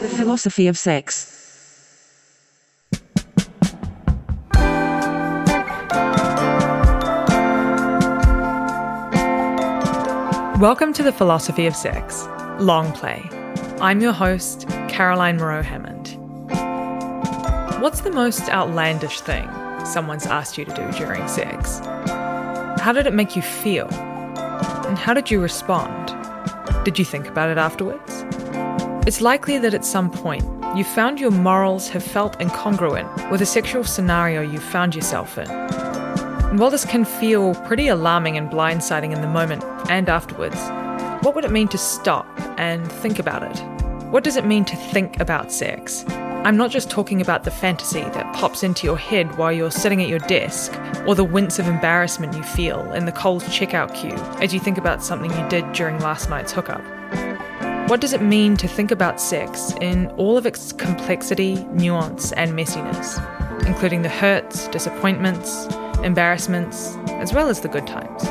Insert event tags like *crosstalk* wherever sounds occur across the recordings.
The philosophy of sex. Welcome to the Philosophy of Sex, Long Play. I'm your host, Caroline Moreau Hammond. What's the most outlandish thing someone's asked you to do during sex? How did it make you feel? And how did you respond? Did you think about it afterwards? It's likely that at some point you found your morals have felt incongruent with a sexual scenario you found yourself in. And while this can feel pretty alarming and blindsiding in the moment and afterwards, what would it mean to stop and think about it? What does it mean to think about sex? I'm not just talking about the fantasy that pops into your head while you're sitting at your desk, or the wince of embarrassment you feel in the cold checkout queue as you think about something you did during last night's hookup. What does it mean to think about sex in all of its complexity, nuance, and messiness, including the hurts, disappointments, embarrassments, as well as the good times?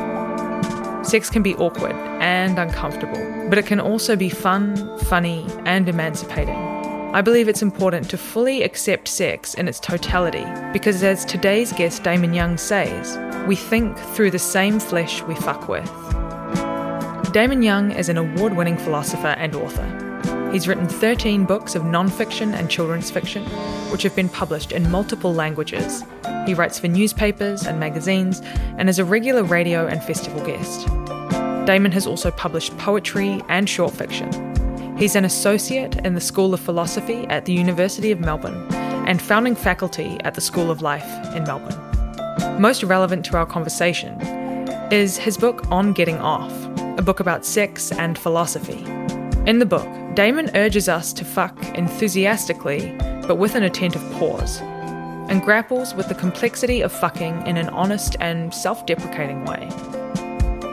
Sex can be awkward and uncomfortable, but it can also be fun, funny, and emancipating. I believe it's important to fully accept sex in its totality because, as today's guest Damon Young says, we think through the same flesh we fuck with. Damon Young is an award winning philosopher and author. He's written 13 books of non fiction and children's fiction, which have been published in multiple languages. He writes for newspapers and magazines and is a regular radio and festival guest. Damon has also published poetry and short fiction. He's an associate in the School of Philosophy at the University of Melbourne and founding faculty at the School of Life in Melbourne. Most relevant to our conversation is his book On Getting Off, a book about sex and philosophy. In the book, Damon urges us to fuck enthusiastically, but with an attentive pause, and grapples with the complexity of fucking in an honest and self deprecating way.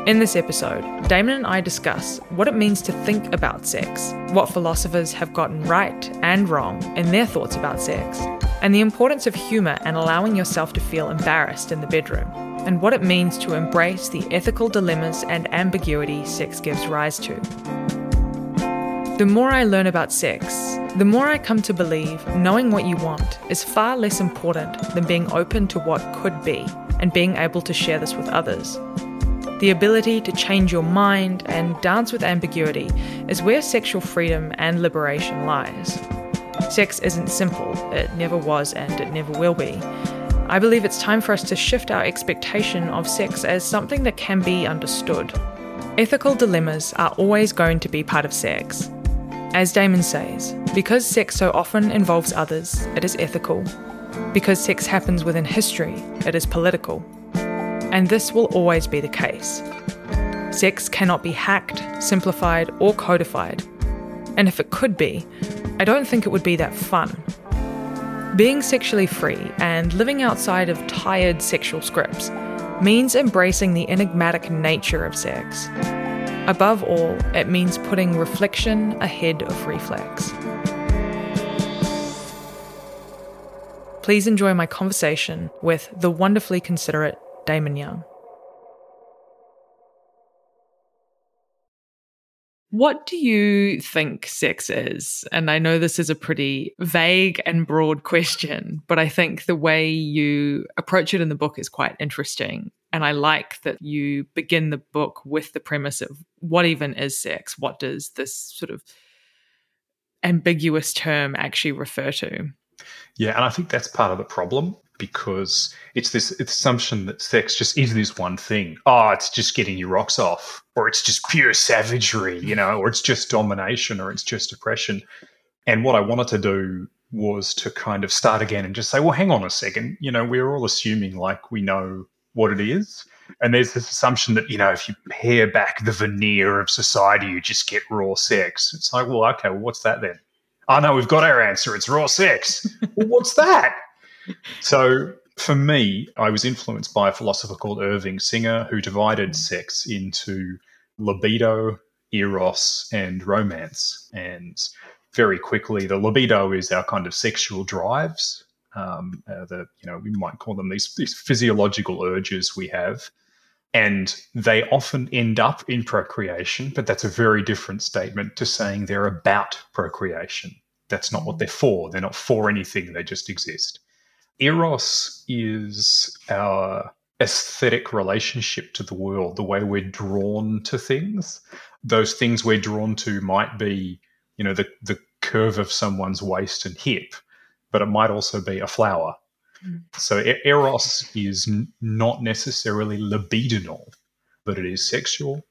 In this episode, Damon and I discuss what it means to think about sex, what philosophers have gotten right and wrong in their thoughts about sex, and the importance of humour and allowing yourself to feel embarrassed in the bedroom, and what it means to embrace the ethical dilemmas and ambiguity sex gives rise to. The more I learn about sex, the more I come to believe knowing what you want is far less important than being open to what could be and being able to share this with others. The ability to change your mind and dance with ambiguity is where sexual freedom and liberation lies. Sex isn't simple, it never was and it never will be. I believe it's time for us to shift our expectation of sex as something that can be understood. Ethical dilemmas are always going to be part of sex. As Damon says, because sex so often involves others, it is ethical. Because sex happens within history, it is political. And this will always be the case. Sex cannot be hacked, simplified, or codified. And if it could be, I don't think it would be that fun. Being sexually free and living outside of tired sexual scripts means embracing the enigmatic nature of sex. Above all, it means putting reflection ahead of reflex. Please enjoy my conversation with the wonderfully considerate Damon Young. What do you think sex is? And I know this is a pretty vague and broad question, but I think the way you approach it in the book is quite interesting. And I like that you begin the book with the premise of what even is sex? What does this sort of ambiguous term actually refer to? Yeah, and I think that's part of the problem because it's this assumption that sex just is this one thing. Oh, it's just getting your rocks off, or it's just pure savagery, you know, or it's just domination, or it's just oppression. And what I wanted to do was to kind of start again and just say, well, hang on a second. You know, we're all assuming like we know what it is. And there's this assumption that, you know, if you pare back the veneer of society, you just get raw sex. It's like, well, okay, well, what's that then? Oh, no, we've got our answer. It's raw sex. well, what's that? So for me, I was influenced by a philosopher called Irving Singer who divided sex into libido, eros, and romance. And very quickly, the libido is our kind of sexual drives. Um, uh, the you know we might call them these, these physiological urges we have, and they often end up in procreation. But that's a very different statement to saying they're about procreation. That's not what they're for. They're not for anything. They just exist. Eros is our aesthetic relationship to the world, the way we're drawn to things. Those things we're drawn to might be, you know, the, the curve of someone's waist and hip, but it might also be a flower. Mm. So eros is n- not necessarily libidinal, but it is sexual.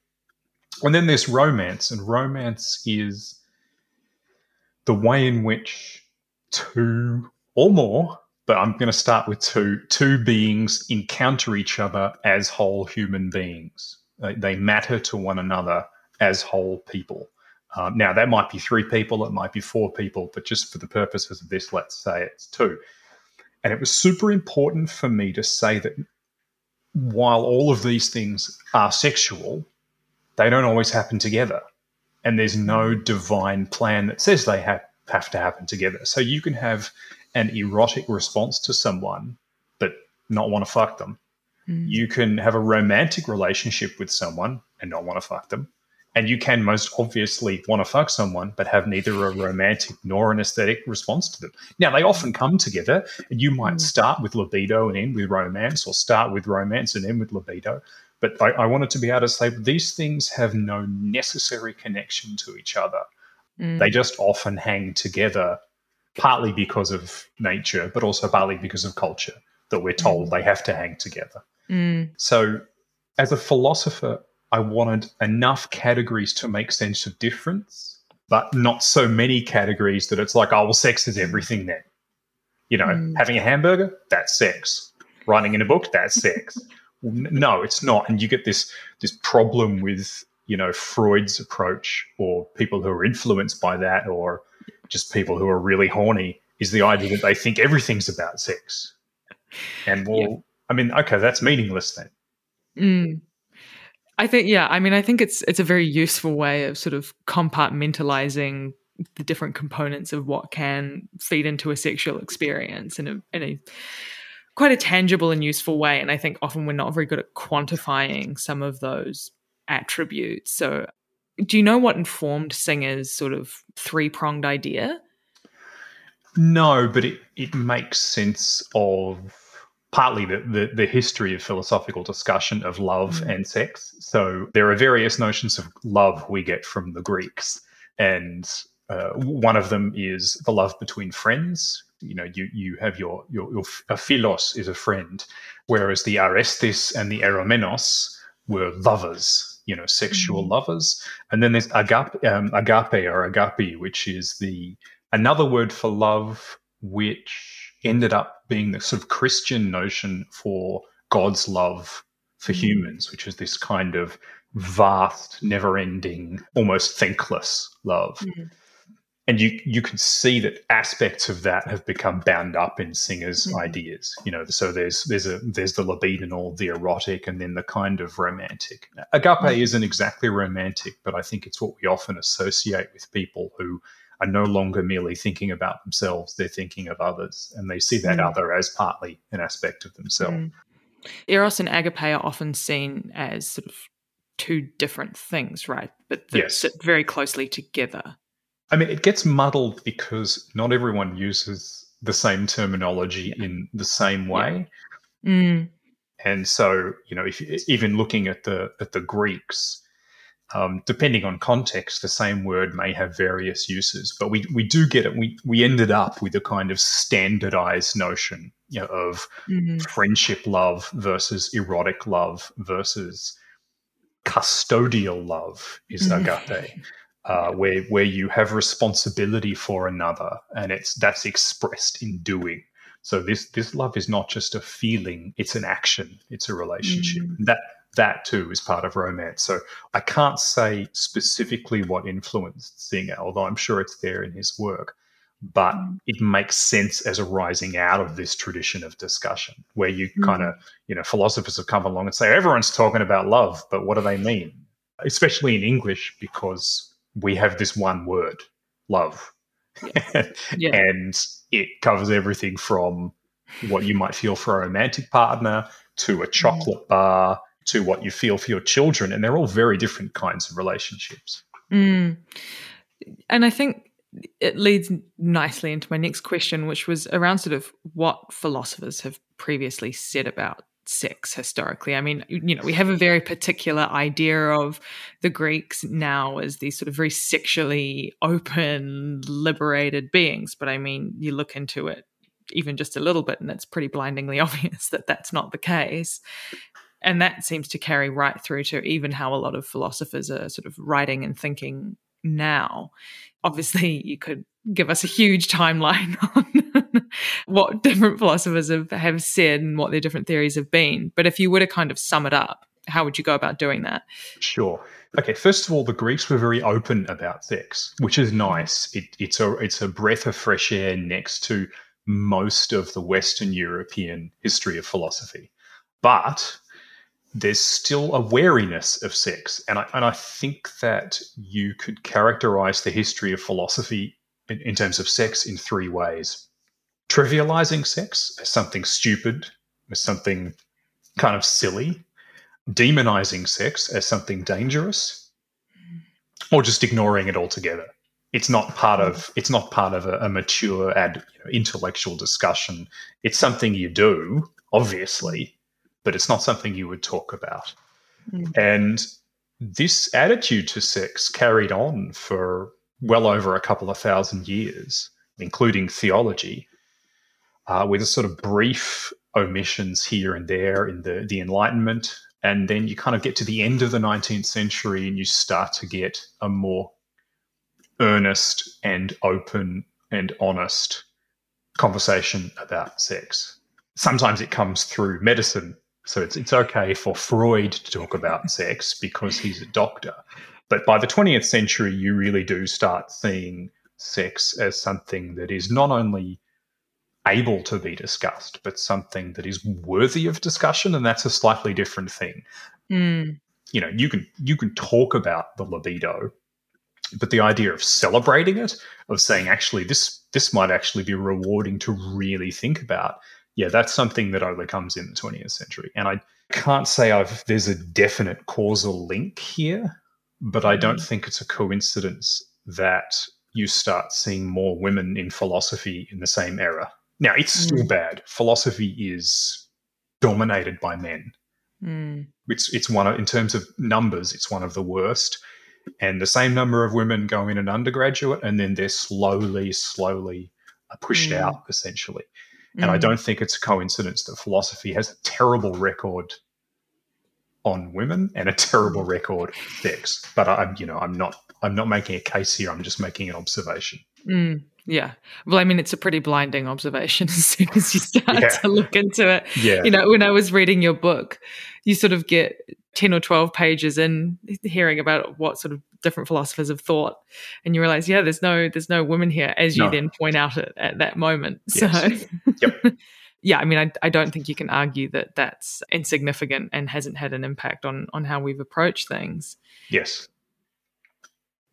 And then there's romance, and romance is the way in which two or more but I'm going to start with two. Two beings encounter each other as whole human beings. They, they matter to one another as whole people. Um, now, that might be three people, it might be four people, but just for the purposes of this, let's say it's two. And it was super important for me to say that while all of these things are sexual, they don't always happen together. And there's no divine plan that says they have, have to happen together. So you can have an erotic response to someone, but not want to fuck them. Mm. You can have a romantic relationship with someone and not want to fuck them. And you can most obviously want to fuck someone, but have neither a romantic nor an aesthetic response to them. Now, they often come together, and you might mm. start with libido and end with romance, or start with romance and end with libido. But I, I wanted to be able to say these things have no necessary connection to each other. Mm. They just often hang together partly because of nature, but also partly because of culture that we're told mm. they have to hang together. Mm. So, as a philosopher, I wanted enough categories to make sense of difference, but not so many categories that it's like, oh, well, sex is everything then. You know, mm. having a hamburger, that's sex. Writing in a book, that's sex. *laughs* no, it's not. And you get this this problem with, you know, Freud's approach or people who are influenced by that or just people who are really horny is the idea that they think everything's about sex. And well, yeah. I mean, okay, that's meaningless then. Mm. I think, yeah, I mean, I think it's it's a very useful way of sort of compartmentalizing the different components of what can feed into a sexual experience in a in a quite a tangible and useful way. And I think often we're not very good at quantifying some of those attributes. So do you know what informed Singer's sort of three pronged idea? No, but it, it makes sense of partly the, the, the, history of philosophical discussion of love mm. and sex. So there are various notions of love we get from the Greeks. And uh, one of them is the love between friends. You know, you, you have your, your, your a philos is a friend, whereas the erastes and the eromenos were lovers you know sexual mm-hmm. lovers and then there's agape, um, agape or agape which is the another word for love which ended up being the sort of christian notion for god's love for mm-hmm. humans which is this kind of vast never ending almost thankless love mm-hmm and you you can see that aspects of that have become bound up in Singer's mm-hmm. ideas. You know, so there's there's a there's the libidinal, the erotic, and then the kind of romantic. Agape mm-hmm. isn't exactly romantic, but I think it's what we often associate with people who are no longer merely thinking about themselves; they're thinking of others, and they see that mm-hmm. other as partly an aspect of themselves. Mm. Eros and agape are often seen as sort of two different things, right? But that yes. sit very closely together. I mean, it gets muddled because not everyone uses the same terminology yeah. in the same way. Yeah. Mm. And so, you know, if even looking at the at the Greeks, um, depending on context, the same word may have various uses. But we we do get it. We we ended up with a kind of standardized notion you know, of mm-hmm. friendship love versus erotic love versus custodial love is mm-hmm. agape uh, where where you have responsibility for another, and it's that's expressed in doing. So this this love is not just a feeling; it's an action. It's a relationship. Mm. That that too is part of romance. So I can't say specifically what influenced Singer, although I'm sure it's there in his work. But it makes sense as arising out of this tradition of discussion where you kind of, you know, philosophers have come along and say, everyone's talking about love, but what do they mean? Especially in English, because we have this one word, love. *laughs* Yeah. and it covers everything from what you might feel for a romantic partner to a chocolate bar to what you feel for your children. And they're all very different kinds of relationships. Mm. And I think it leads nicely into my next question, which was around sort of what philosophers have previously said about sex historically. I mean, you know, we have a very particular idea of the Greeks now as these sort of very sexually open, liberated beings. But I mean, you look into it even just a little bit, and it's pretty blindingly *laughs* obvious that that's not the case. And that seems to carry right through to even how a lot of philosophers are sort of writing and thinking now. Obviously, you could give us a huge timeline *laughs* on what *laughs* different philosophers have, have said and what their different theories have been. But if you were to kind of sum it up, how would you go about doing that? Sure. Okay. First of all, the Greeks were very open about sex, which is mm-hmm. nice. It, it's a it's a breath of fresh air next to most of the Western European history of philosophy, but there's still a wariness of sex, and I and I think that you could characterize the history of philosophy in, in terms of sex in three ways: trivializing sex as something stupid, as something kind of silly, demonizing sex as something dangerous or just ignoring it altogether. It's not part of it's not part of a, a mature and you know, intellectual discussion. It's something you do obviously but it's not something you would talk about. Mm. and this attitude to sex carried on for well over a couple of thousand years including theology uh, with a sort of brief omissions here and there in the the enlightenment and then you kind of get to the end of the 19th century and you start to get a more earnest and open and honest conversation about sex. Sometimes it comes through medicine. So it's, it's okay for Freud to talk about *laughs* sex because he's a doctor. But by the 20th century, you really do start seeing sex as something that is not only able to be discussed, but something that is worthy of discussion. And that's a slightly different thing Mm. you know you can you can talk about the libido but the idea of celebrating it of saying actually this this might actually be rewarding to really think about yeah that's something that only comes in the 20th century and i can't say i've there's a definite causal link here but i don't think it's a coincidence that you start seeing more women in philosophy in the same era now it's still bad. Philosophy is dominated by men. Mm. it's it's one of in terms of numbers it's one of the worst. And the same number of women go in an undergraduate and then they're slowly slowly uh, pushed Mm. out essentially. And i Mm. don't think it's a coincidence that philosophy has a terrible record on women and a terrible record of sex. But i'm you know i'm not i'm not making a case here i'm just making an observation. Mm, yeah. Well, I mean, it's a pretty blinding observation *laughs* as soon as you *laughs* start Yeah. to look into it. yeah You know, when I was reading your book, you sort of get 10 or 12 pages in hearing about what sort of different philosophers have thought. And you realize, yeah, there's no, there's no women here, as you No. then point out at, at that moment. *laughs* So, Yes. Yep. yeah, I mean, I, I don't think you can argue that that's insignificant and hasn't had an impact on, on how we've approached things. yes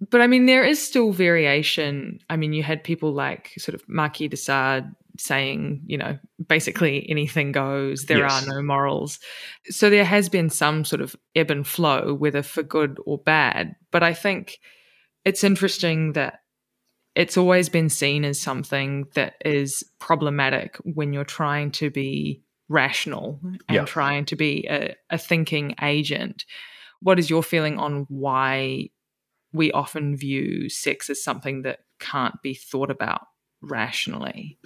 But I mean, there is still variation. I mean, you had people like sort of Marquis de Sade saying, you know, basically anything goes, there Yes. are no morals. So there has been some sort of ebb and flow, whether for good or bad. But I think it's interesting that it's always been seen as something that is problematic when you're trying to be rational and Yeah. trying to be a, a thinking agent. What is your feeling on why we often view sex as something that can't be thought about rationally?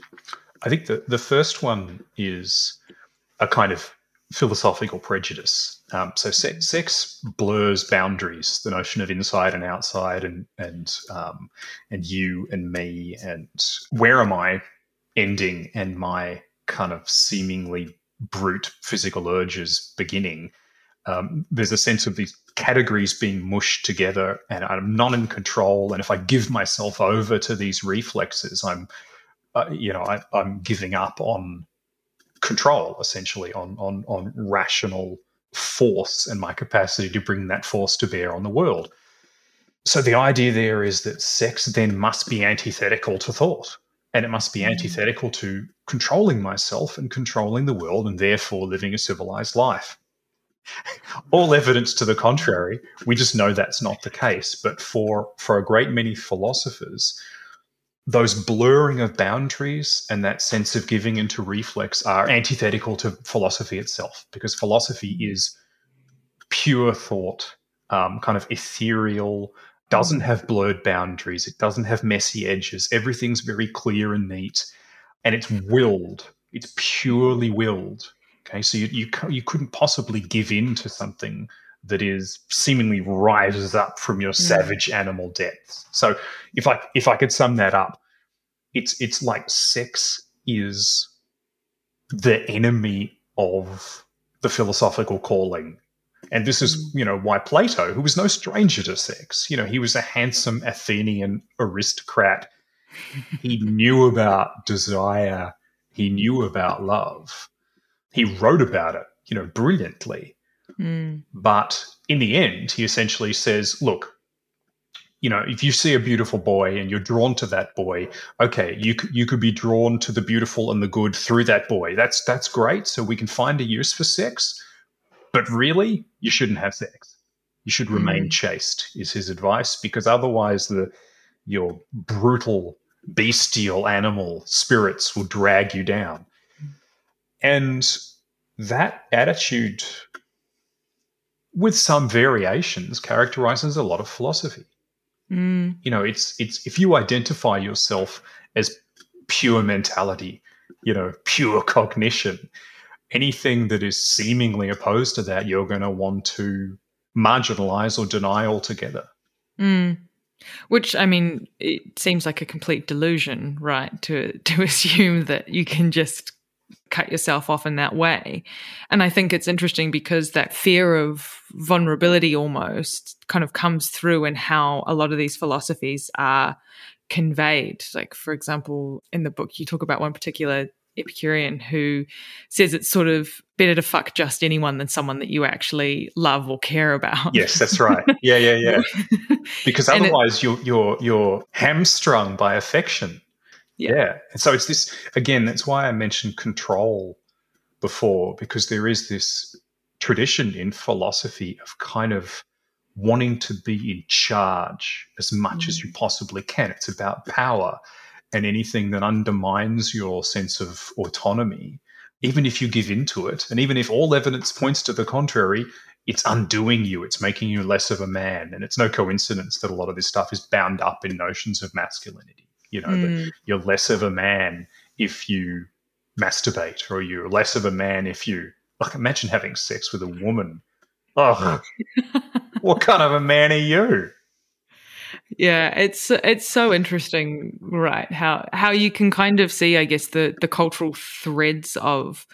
I think the, the first one is a kind of philosophical prejudice. Um, so sex, sex blurs boundaries, the notion of inside and outside, and and um, and you and me, and where am I ending, and my kind of seemingly brute physical urges beginning. Um, there's a sense of these categories being mushed together, and I'm not in control. And if I give myself over to these reflexes, I'm, uh, you know, I, I'm giving up on control, essentially, on on on rational force and my capacity to bring that force to bear on the world. So the idea there is that sex then must be antithetical to thought and it must be antithetical to controlling myself and controlling the world and therefore living a civilized life. All evidence to the contrary, we just know that's not the case. But for, for a great many philosophers, those blurring of boundaries and that sense of giving into reflex are antithetical to philosophy itself, because philosophy is pure thought, um, kind of ethereal, doesn't have blurred boundaries, it doesn't have messy edges. Everything's very clear and neat, and it's willed. It's purely willed. Okay, so you you, you couldn't possibly give in to something that is seemingly rises up from your mm. savage animal depths. So if I if I could sum that up, it's it's like sex is the enemy of the philosophical calling and this is, mm. you know, why Plato, who was no stranger to sex, you know, he was a handsome Athenian aristocrat. he knew about desire. He knew about love. He wrote about it, you know, brilliantly. Mm. But in the end, he essentially says, look, you know, if you see a beautiful boy and you're drawn to that boy, okay, you you could be drawn to the beautiful and the good through that boy. That's that's great. So we can find a use for sex. But really, you shouldn't have sex. You should remain Mm. chaste, is his advice, because otherwise the your brutal, bestial animal spirits will drag you down. And that attitude, with some variations, characterizes a lot of philosophy. Mm. You know, it's it's if you identify yourself as pure mentality, you know, pure *laughs* cognition, anything that is seemingly opposed to that, you're going to want to marginalize or deny altogether. Mm. Which I mean, it seems like a complete delusion, right? To *laughs* to assume that you can just cut yourself off in that way. And I think it's interesting because that fear of vulnerability almost kind of comes through in how a lot of these philosophies are conveyed. Like, for example, in the book, you talk about one particular Epicurean who says it's sort of better to fuck just anyone than someone that you actually love or care about. Yes, that's right. Yeah, yeah, yeah. *laughs* Because And it- otherwise, you're you're you're hamstrung by affection. Yeah. Yeah. And so it's this again. That's why I mentioned control before, because there is this tradition in philosophy of kind of wanting to be in charge as much as you mm. possibly can. It's about power, and anything that undermines your sense of autonomy, even if you give into it, and even if all evidence points to the contrary, it's undoing you. It's making you less of a man. And it's no coincidence that a lot of this stuff is bound up in notions of masculinity. You know, Mm. you're less of a man if you masturbate, or you're less of a man if you like imagine having sex with a woman. Oh, *laughs* what kind of a man are you? Yeah, it's it's so interesting, right? How how you can kind of see, I guess, the the cultural threads of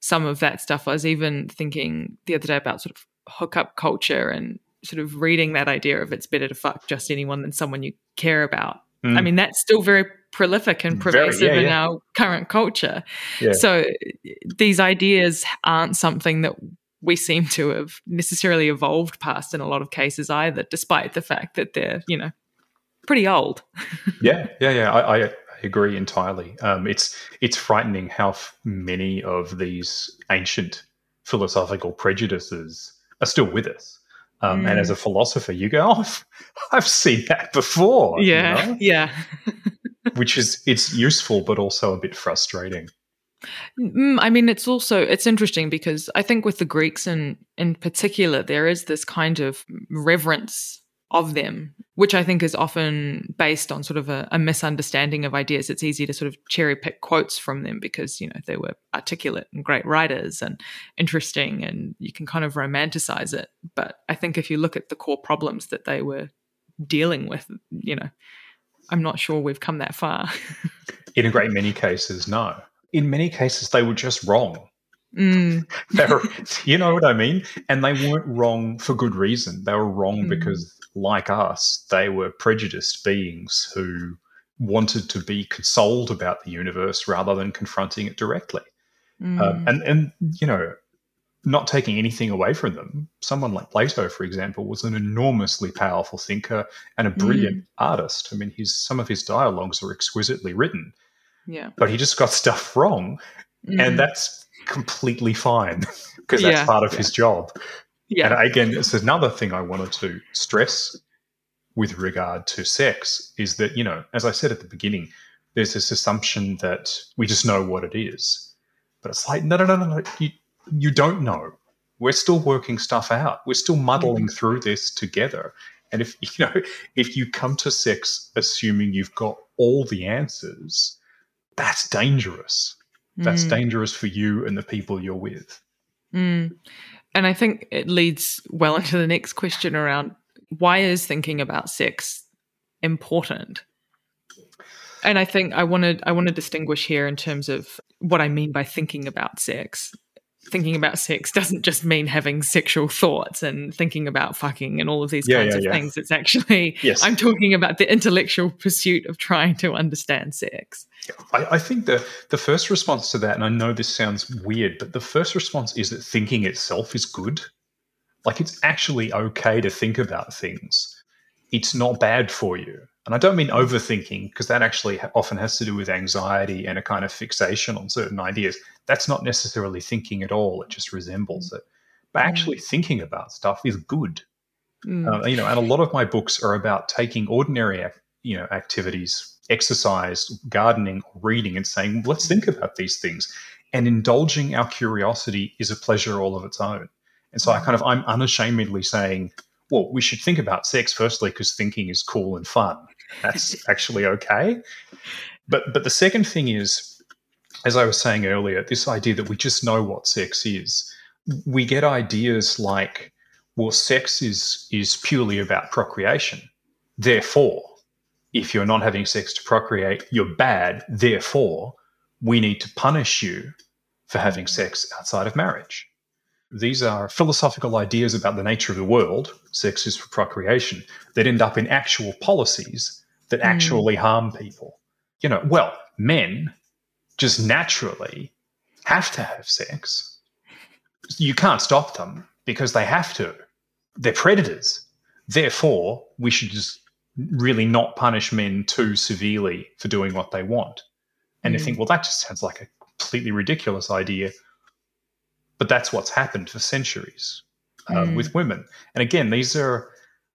some of that stuff. I was even thinking the other day about sort of hookup culture and sort of reading that idea of it's better to fuck just anyone than someone you care about. I Mm. mean, that's still very prolific and Very, pervasive yeah, in yeah. our current culture. Yeah. So these ideas aren't something that we seem to have necessarily evolved past in a lot of cases either, despite the fact that they're, you know, pretty old. *laughs* yeah, yeah, yeah. I, I agree entirely. Um, it's it's frightening how f- many of these ancient philosophical prejudices are still with us. Um, And as a philosopher, you go, *laughs* "Oh, I've, I've seen that before." you yeah. know? *laughs* Yeah. which is it's useful, but also a bit frustrating. Mm, I mean, it's also it's interesting because I think with the Greeks in in particular, there is this kind of reverence of them, which I think is often based on sort of a, a misunderstanding of ideas. It's easy to sort of cherry pick quotes from them because you know they were articulate and great writers and interesting, and you can kind of romanticize it. But I think if you look at the core problems that they were dealing with, you know, I'm not sure we've come that far. *laughs* In a great many cases, no. In many cases, they were just wrong. Mm. *laughs* Were, you know what I mean? And they weren't wrong for good reason. They were wrong Mm. because, like us, they were prejudiced beings who wanted to be consoled about the universe rather than confronting it directly. Mm. Um, and and you know, not taking anything away from them. Someone like Plato, for example, was an enormously powerful thinker and a brilliant artist. I mean, his some of his dialogues are exquisitely written, yeah. but he just got *laughs* stuff wrong, Mm. and that's completely fine *laughs* because that's Yeah, part of yeah. his job. yeah. And again, it's another thing I wanted to stress with regard to sex is that, you know, as I said at the beginning, there's this assumption that we just know what it is. But it's like, no, no, no, no, no. You, you don't know. We're still working stuff out. We're still muddling mm-hmm. through this together. And if *laughs* you know, if you come to sex assuming you've got all the answers, that's dangerous. That's Mm. dangerous for you and the people you're with. Mm. And I think it leads well into the next question around why is thinking about sex important? And I think I want to I want to distinguish here in terms of what I mean by thinking about sex. Thinking about sex doesn't just mean having sexual thoughts and thinking about fucking and all of these Yeah, kinds yeah, of yeah. things. It's actually Yes. I'm talking about the intellectual pursuit of trying to understand sex. I, I think the the first response to that, and I know this sounds weird, but the first response is that thinking itself is good. Like it's actually okay to think about things. It's not bad for you. And I don't mean overthinking, because that actually often has to do with anxiety and a kind of fixation on certain ideas. That's not necessarily thinking at all. It just resembles it. But actually thinking about stuff is good. Mm. Uh, you know, and a lot of my books are about taking ordinary, you know, activities, exercise, gardening, reading, and saying, let's think about these things. And indulging our curiosity is a pleasure all of its own. And so I kind of, I'm unashamedly saying, well, we should think about sex firstly because thinking is cool and fun. That's actually okay. But but the second thing is, as I was saying earlier, this idea that we just know what sex is. We get ideas like, well, sex is is purely about procreation. Therefore, if you're not having sex to procreate, you're bad. Therefore, we need to punish you for having sex outside of marriage. These are philosophical ideas about the nature of the world, sex is for procreation, that end up in actual policies that actually harm people. You know, well, men just naturally have to have sex. You can't stop them because they have to. They're predators. Therefore, we should just really not punish men too severely for doing what they want. And you Mm. think, well, that just sounds like a completely ridiculous idea. But that's what's happened for centuries uh, Mm. with women. And again, these are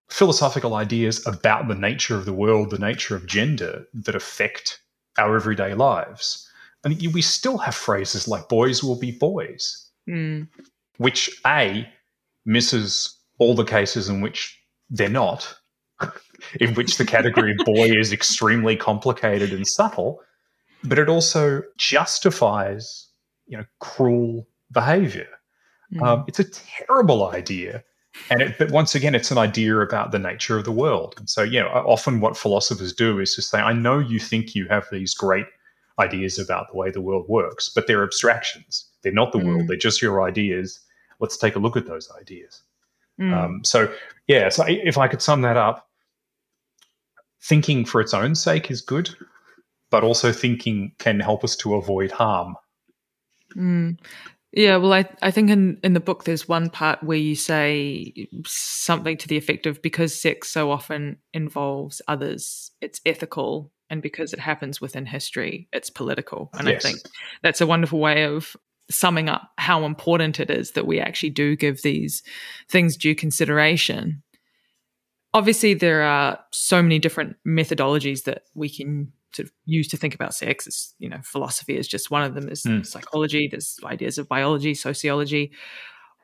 philosophical ideas about the nature of the world, the nature of gender that affect our everyday lives. And we still have phrases like boys will be boys, Mm. which A misses all the cases in which they're not, *laughs* in which the category of boy is *laughs* extremely complicated and subtle, but it also justifies, you know, cruel behavior. Mm. Um, it's a terrible idea. And it, but once again, it's an idea about the nature of the world. And so, you know, often what philosophers do is to say, I know you think you have these great ideas about the way the world works, but they're abstractions. They're not the world. Mm. They're just your ideas. Let's take a look at those ideas. Mm. Um, so, yeah, so if I could sum that up, thinking for its own sake is good, but also thinking can help us to avoid harm. Mm. Yeah, well, I, I think in, in the book there's one part where you say something to the effect of because sex so often involves others, it's ethical, and because it happens within history, it's political. And Yes. I think that's a wonderful way of summing up how important it is that we actually do give these things due consideration. Obviously, there are so many different methodologies that we can of use to think about sex. It's, you know, philosophy is just one of them. There's Mm. psychology, there's ideas of biology, sociology.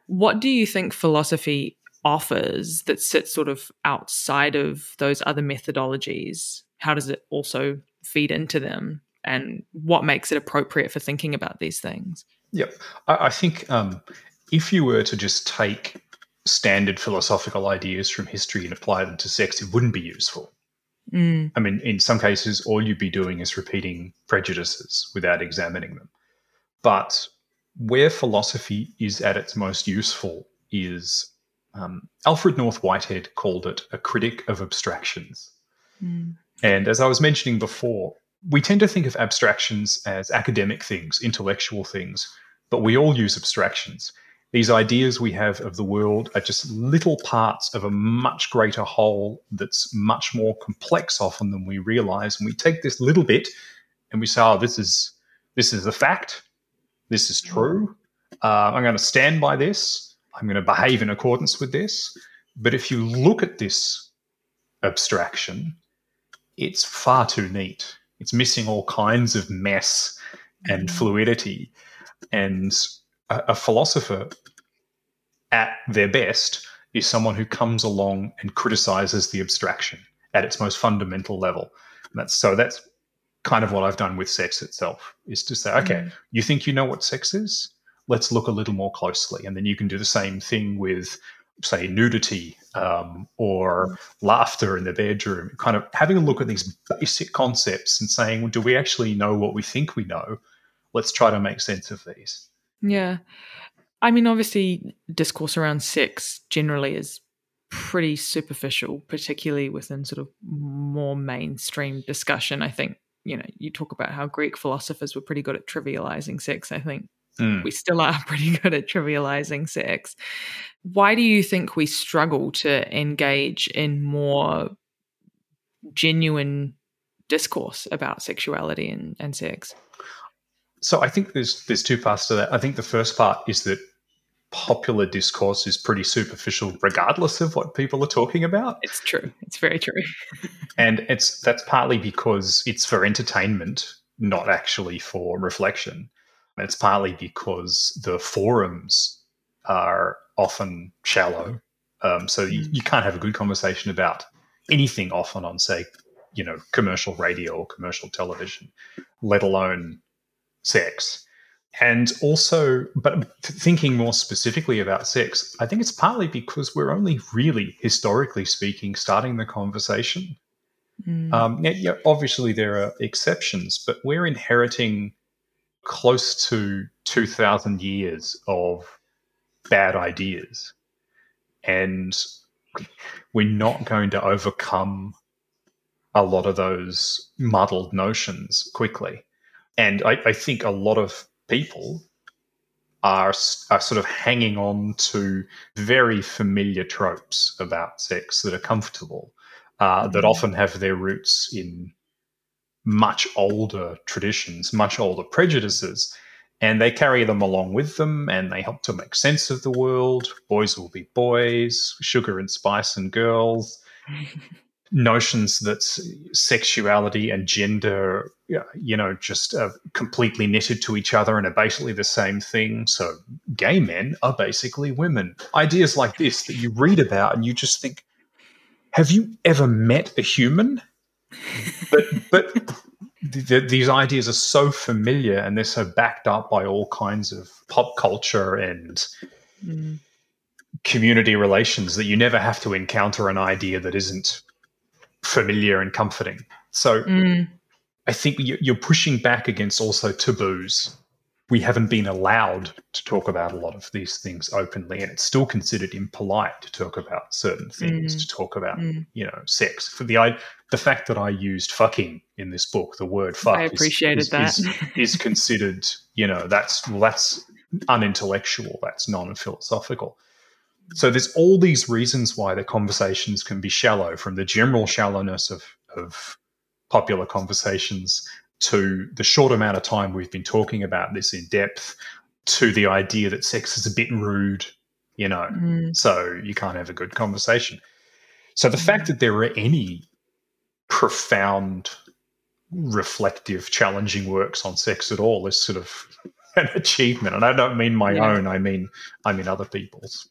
What do you think philosophy offers that sits sort of outside of those other methodologies? How does it also feed into them? And what makes it appropriate for thinking about these things? Yep. I, I think um, if you were to just take standard philosophical ideas from history and apply them to sex, it wouldn't be useful. Mm, I mean, in some cases, all you'd be doing is repeating prejudices without examining them. But where philosophy is at its most useful is um, Alfred North Whitehead called it a critic of abstractions. Mm. And as I was mentioning before, we tend to think of abstractions as academic things, intellectual things, but we all use abstractions. These ideas we have of the world are just little parts of a much greater whole that's much more complex often than we realize. And we take this little bit and we say, oh, this is this is the fact. This is true. Uh, I'm going to stand by this. I'm going to behave in accordance with this. But if you look at this abstraction, it's far too neat. It's missing all kinds of mess and fluidity. And a, a philosopher at their best is someone who comes along and criticizes the abstraction at its most fundamental level. And that's so that's kind of what I've done with sex itself is to say, okay, Mm. you think you know what sex is? Let's look a little more closely. And then you can do the same thing with, say, nudity um, or laughter in the bedroom, kind of having a look at these basic concepts and saying, well, do we actually know what we think we know? Let's try to make sense of these. Yeah. I mean, obviously, discourse around sex generally is pretty superficial, particularly within sort of more mainstream discussion. I think, you know, you talk about how Greek philosophers were pretty good at trivializing sex. I think Mm. we still are *laughs* pretty good at trivializing sex. Why do you think we struggle to engage in more genuine discourse about sexuality and, and sex? So I think there's there's two parts to that. I think the first part is that popular discourse is pretty superficial, regardless of what people are talking about, It's true. It's very true. *laughs* and it's that's partly because it's for entertainment, not actually for reflection. It's partly because the forums are often shallow, um, so you, you can't have a good conversation about anything often on, say, you know, commercial radio or commercial television, let alone sex. And also, but thinking more specifically about sex, I think it's partly because we're only really, historically speaking, starting the conversation. Mm. Um, yeah, yeah, obviously, there are exceptions, but we're inheriting close to 2,000 years of bad ideas. And we're not going to overcome a lot of those muddled notions quickly. And I, I think a lot of people are, are sort of hanging on to very familiar tropes about sex that are comfortable, uh, that often have their roots in much older traditions, much older prejudices, and they carry them along with them and they help to make sense of the world. Boys will be boys, sugar and spice and girls. *laughs* Notions that sexuality and gender, you know, just are completely knitted to each other and are basically the same thing. So, gay men are basically women. Ideas like this that you read about and you just think, have you ever met a human? but but th- th- these ideas are so familiar and they're so backed up by all kinds of pop culture and Mm. community relations that you never have to encounter an idea that isn't familiar and comforting. So Mm. I think you- you're pushing back against also taboos. We haven't been allowed to talk about a lot of these things openly, and it's still considered impolite to talk about certain things, Mm. to talk about, Mm. you know, sex. For the I, the fact that I used "fucking" in this book, the word "fuck," I appreciated is, that. is, *laughs* is considered, you know, that's well, that's unintellectual, that's non-philosophical. So there's all these reasons why the conversations can be shallow, from the general shallowness of of popular conversations to the short amount of time we've been talking about this in depth to the idea that sex is a bit rude, you know, Mm. so you can't have a good conversation. So the fact that there are any profound, reflective, challenging works on sex at all is sort of an *laughs* achievement. And I don't mean my Yeah. own, I mean I mean other people's.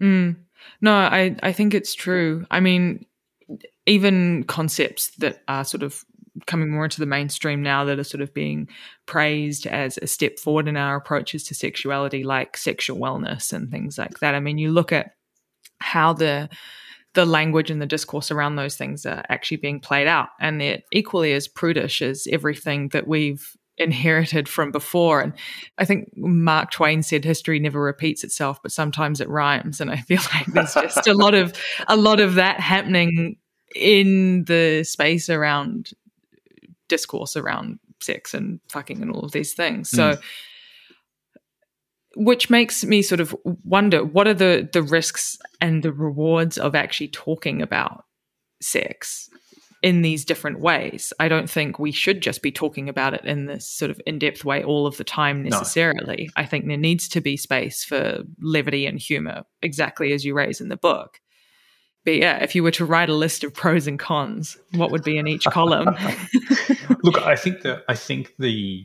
Mm. No, I, I think it's true. I mean, even concepts that are sort of coming more into the mainstream now that are sort of being praised as a step forward in our approaches to sexuality, like sexual wellness and things like that. I mean, you look at how the the language and the discourse around those things are actually being played out, and they're equally as prudish as everything that we've inherited from before. And I think Mark Twain said history never repeats itself, but sometimes it rhymes. And I feel *laughs* like there's just a lot of a lot of that happening in the space around discourse around sex and fucking and all of these things. So Mm. which makes me sort of wonder what are the the risks and the rewards of actually talking about sex in these different ways. I don't think we should just be talking about it in this sort of in-depth way all of the time necessarily. I think there needs to be space for levity and humor, exactly as you raise in the book. But yeah, if you were to write a list of pros and cons, what would be in each column? *laughs* Look, I think that I think the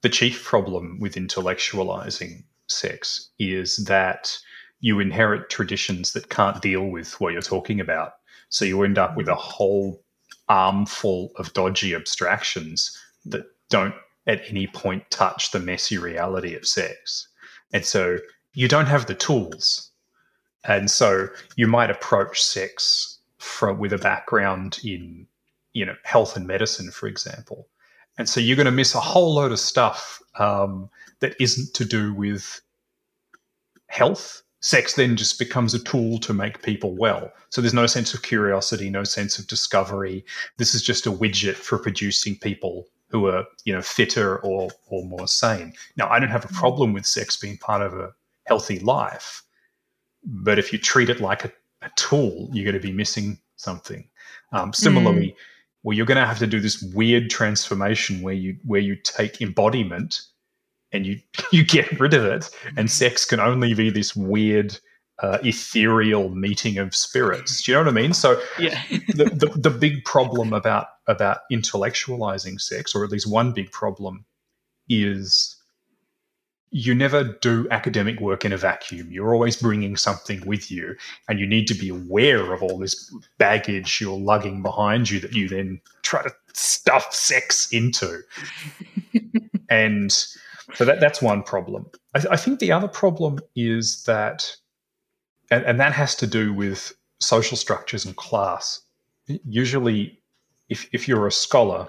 the chief problem with intellectualizing sex is that you inherit traditions that can't deal with what you're talking about. So you end up with a mm. whole armful of dodgy abstractions that don't at any point touch the messy reality of sex. And so you don't have the tools. And so you might approach sex from with a background in you know health and medicine for example and so you're going to miss a whole load of stuff um, that isn't to do with health sex then just becomes a tool to make people well. So there's no sense of curiosity no sense of discovery. This is just a widget for producing people who are you know fitter or or more sane. Now i don't have a problem with sex being part of a healthy life but if you treat it like a, a tool you're going to be missing something. Um, similarly well you're going to have to do this weird transformation where you where you take embodiment and you *laughs* you get rid of it and sex can only be this weird uh, ethereal meeting of spirits do you know what i mean so yeah. *laughs* the, the, the big problem about about intellectualizing sex or at least one big problem is you never do academic work in a vacuum. You're always bringing something with you, and you need to be aware of all this baggage you're lugging behind you that you then try to stuff sex into. *laughs* and so that, that's one problem. I, I think the other problem is that, and, and that has to do with social structures and class. Usually, if, if you're a scholar,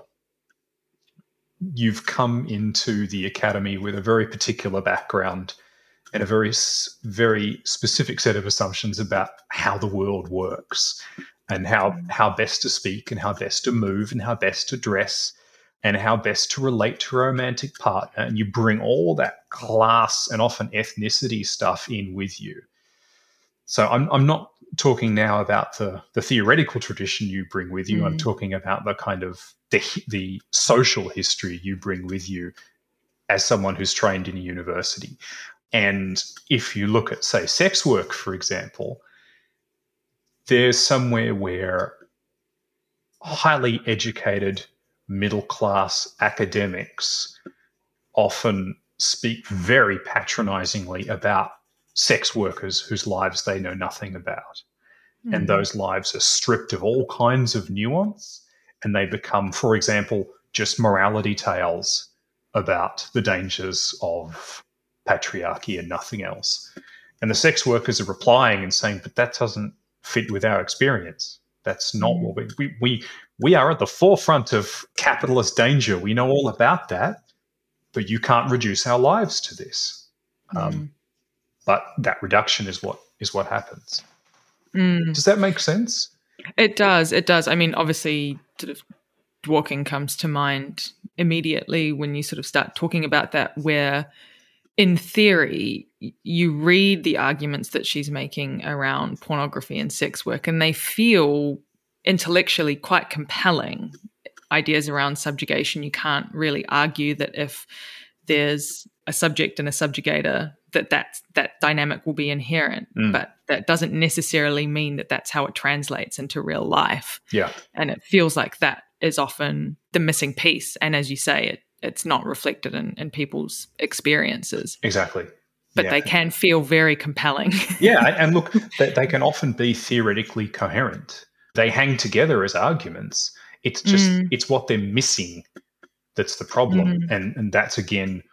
you've come into the academy with a very particular background and a very very specific set of assumptions about how the world works and how how best to speak and how best to move and how best to dress and how best to relate to a romantic partner and you bring all that class and often ethnicity stuff in with you. So i'm, I'm not talking now about the, the theoretical tradition you bring with you. I'm Mm. talking about the kind of the, the social history you bring with you as someone who's trained in a university. And if you look at say sex work for example there's somewhere where highly educated middle class academics often speak very patronizingly about sex workers whose lives they know nothing about. And hmm. those lives are stripped of all kinds of nuance and they become, for example, just morality tales about the dangers of patriarchy and nothing else. And the sex workers are replying and saying, but that doesn't fit with our experience. That's not hmm. what we, we, we, we are at the forefront of capitalist danger. We know all about that, but you can't reduce our lives to this. Um, But that reduction is what is what happens. Mm. Does that make sense? It does. It does. I mean, obviously, sort of Dworkin comes to mind immediately when you sort of start talking about that, where in theory, you read the arguments that she's making around pornography and sex work, and they feel intellectually quite compelling. Ideas around subjugation, you can't really argue that if there's a subject and a subjugator, that that, that dynamic will be inherent. Mm. But that doesn't necessarily mean that that's how it translates into real life. Yeah. And it feels like that is often the missing piece. And as you say, it it's not reflected in, in people's experiences, Exactly. but Yeah. they can feel very compelling. yeah, and- *laughs* look, they, they can often be theoretically coherent. They hang together as arguments. It's just Mm. it's what they're missing that's the problem, Mhm. and and that's again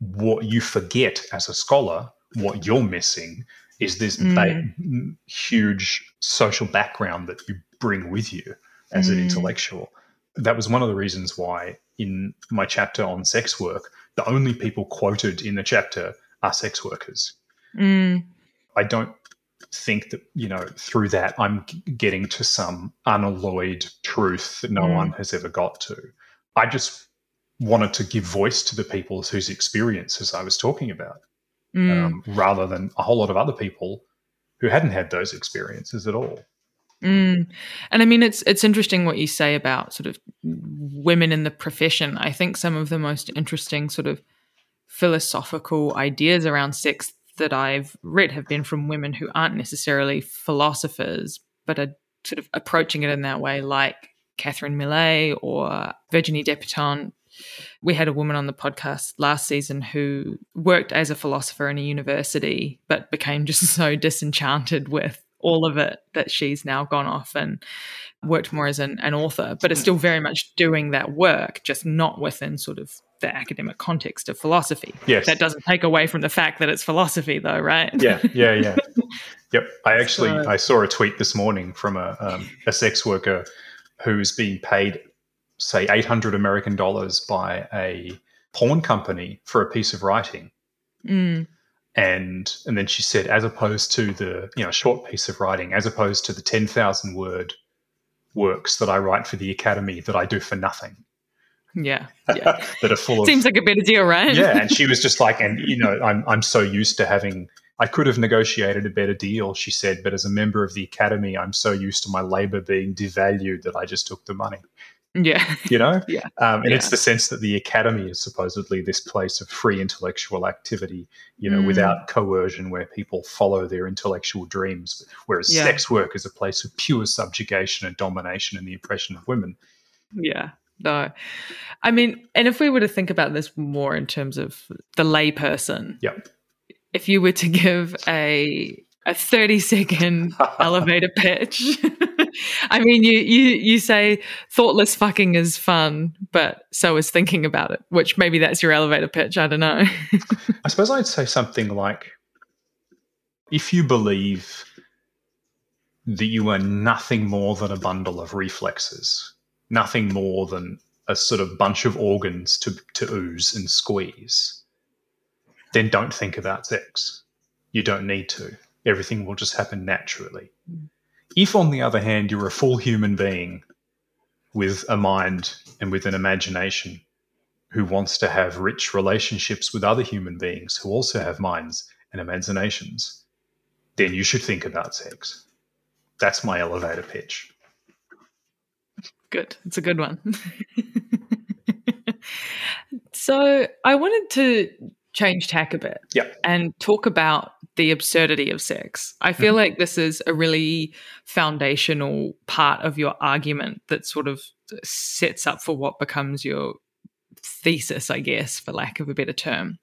what you forget as a scholar. What you're missing is this Mm. huge social background that you bring with you as an Mm. intellectual. That was one of the reasons why in my chapter on sex work, the only people quoted in the chapter are sex workers. Mm, I don't think that, you know, through that I'm getting to some unalloyed truth that no Mm. one has ever got to. I just wanted to give voice to the people whose experiences I was talking about, mm. um, rather than a whole lot of other people who hadn't had those experiences at all. Mm. And I mean, it's it's interesting what you say about sort of women in the profession. I think some of the most interesting sort of philosophical ideas around sex that I've read have been from women who aren't necessarily philosophers, but are sort of approaching it in that way, like Catherine Millet or Virginie Despentes. We had a woman on the podcast last season who worked as a philosopher in a university, but became just *laughs* so disenchanted with all of it that she's now gone off and worked more as an, an author, but is hmm. still very much doing that work, just not within sort of the academic context of philosophy. Yes. That doesn't take away from the fact that it's philosophy, though, right? Yeah, yeah, yeah. *laughs* yep. I actually So- I saw a tweet this morning from a um, a sex worker who's being paid, say, eight hundred American dollars by a porn company for a piece of writing, Mm, and and then she said, as opposed to the you know short piece of writing, as opposed to the ten thousand word works that I write for the academy that I do for nothing, yeah. *laughs* Yeah. that are full of Seems like a better deal, right? yeah, and she *laughs* was just like, and you know, I'm I'm so used to having. I could have negotiated a better deal, she said, but as a member of the academy, I'm so used to my labor being devalued that I just took the money. yeah. You know, *laughs* Yeah. um, and it's the sense that the academy is supposedly this place of free intellectual activity, you know, Mm. without coercion, where people follow their intellectual dreams. Whereas Yeah. sex work is a place of pure subjugation and domination and the oppression of women. Yeah. No. I mean, and if we were to think about this more in terms of the layperson, Yep. if you were to give a a 30 second *laughs* elevator pitch. *laughs* I mean, you, you you say thoughtless fucking is fun, but so is thinking about it, which maybe that's your elevator pitch. I don't know. *laughs* I suppose I'd say something like if you believe that you are nothing more than a bundle of reflexes, nothing more than a sort of bunch of organs to, to ooze and squeeze, then don't think about sex. You don't need to. Everything will just happen naturally. Mm. If, on the other hand, you're a full human being with a mind and with an imagination, who wants to have rich relationships with other human beings who also have minds and imaginations, then you should think about sex. That's my elevator pitch. Good. It's a good one. *laughs* so I wanted to change tack a bit Yeah. and talk about the absurdity of sex. I feel like this is a really foundational part of your argument that sort of sets up for what becomes your thesis, I guess, for lack of a better term.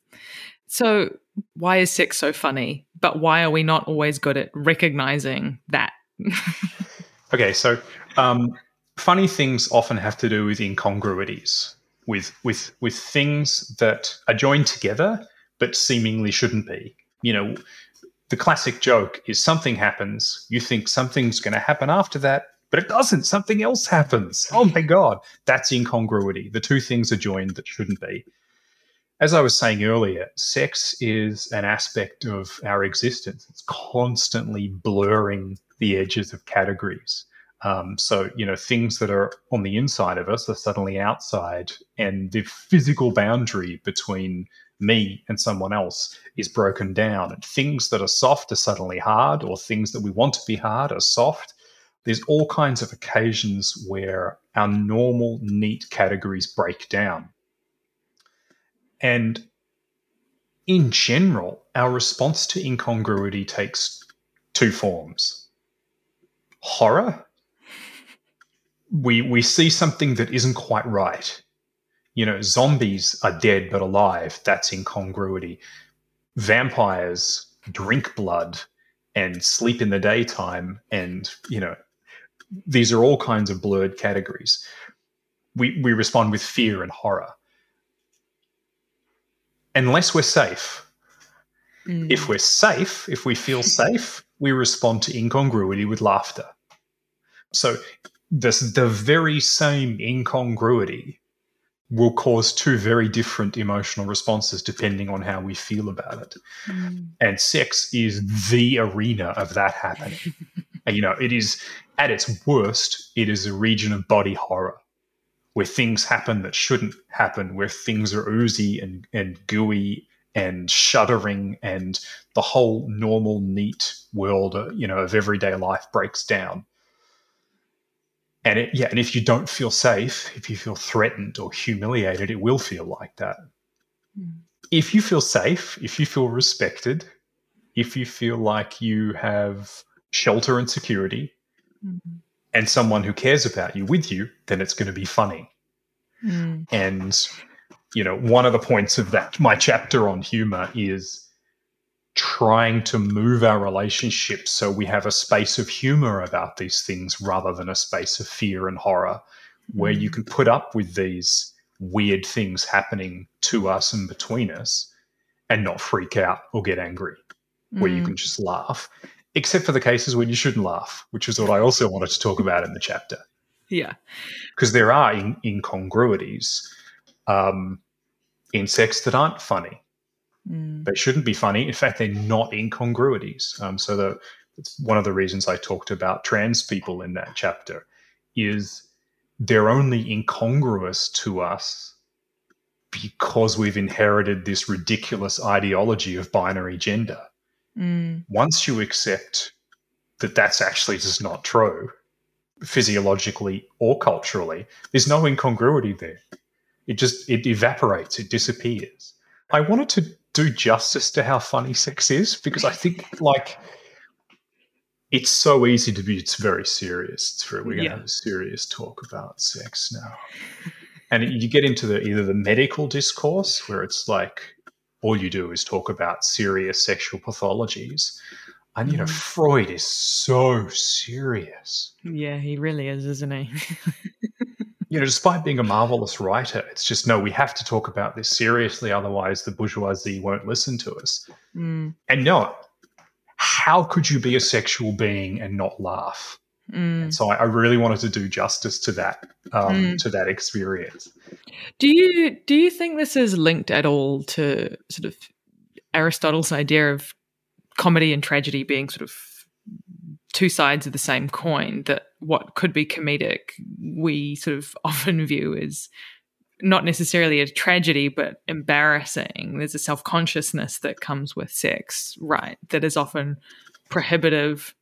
So, why is sex so funny? But why are we not always good at recognizing that? *laughs* Okay, so um, funny things often have to do with incongruities, with with with things that are joined together but seemingly shouldn't be. You know, the classic joke is something happens, you think something's going to happen after that, but it doesn't. Something else happens. Oh my god, that's incongruity. The two things are joined that shouldn't be. As I was saying earlier, sex is an aspect of our existence. It's constantly blurring the edges of categories. Um, so, you know, things that are on the inside of us are suddenly outside, and the physical boundary between me and someone else is broken down. And things that are soft are suddenly hard, or things that we want to be hard are soft. There's all kinds of occasions where our normal, neat categories break down. And in general, our response to incongruity takes two forms horror. We, we see something that isn't quite right. You know, zombies are dead but alive. That's incongruity. Vampires drink blood and sleep in the daytime. And, you know, these are all kinds of blurred categories. We, we respond with fear and horror unless we're safe. Mm. If we're safe, if we feel *laughs* safe, we respond to incongruity with laughter. So this the very same incongruity will cause two very different emotional responses depending on how we feel about it. Mm. And sex is the arena of that happening. and, *laughs* you know, it is at its worst, it is a region of body horror where things happen that shouldn't happen, where things are oozy and, and gooey and shuddering and the whole normal neat world uh, you know of everyday life breaks down and it, yeah and if you don't feel safe if you feel threatened or humiliated it will feel like that Mm. if you feel safe if you feel respected if you feel like you have shelter and security Mm. and someone who cares about you with you then it's going to be funny Mm. and you know one of the points of that my chapter on humor is trying to move our relationships so we have a space of humor about these things rather than a space of fear and horror where you can put up with these weird things happening to us and between us and not freak out or get angry where you Mm. can just laugh except for the cases when you shouldn't laugh which is what i also wanted to talk about in the chapter Yeah. because there are in- incongruities um, in sex that aren't funny. Mm. They shouldn't be funny. In fact, they're not incongruities. Um, so the it's one of the reasons I talked about trans people in that chapter is they're only incongruous to us because we've inherited this ridiculous ideology of binary gender. Mm. Once you accept that that's actually just not true, physiologically or culturally, there's no incongruity there. It just it evaporates, it disappears. I wanted to do justice to how funny sex is because I think *laughs* like it's so easy to be it's very serious. It's very, we're gonna Yeah. have a serious talk about sex now. And you get into the either the medical discourse where it's like all you do is talk about serious sexual pathologies. And you know, Mhm. Freud is so serious. Yeah, he really is, isn't he? *laughs* You know, despite being a marvelous writer, it's just no, we have to talk about this seriously, otherwise the bourgeoisie won't listen to us. mm. And no, how could you be a sexual being and not laugh? Mm. So I, I really wanted to do justice to that, um, Mm. to that experience. Do you do you think this is linked at all to sort of Aristotle's idea of comedy and tragedy being sort of two sides of the same coin? That what could be comedic, we sort of often view as not necessarily a tragedy, but embarrassing. There's a self consciousness that comes with sex, right? That is often prohibitive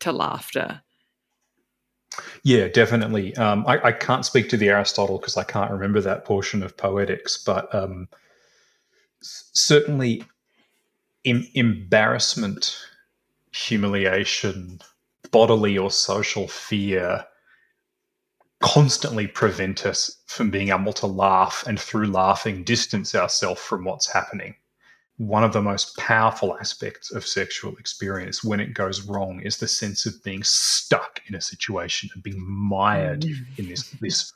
to laughter. Yeah, definitely. Um, I, I can't speak to the Aristotle because I can't remember that portion of poetics, but um, certainly em- embarrassment, humiliation, bodily or social fear constantly prevent us from being able to laugh and through laughing distance ourselves from what's happening one of the most powerful aspects of sexual experience when it goes wrong is the sense of being stuck in a situation and being mired mm. in this this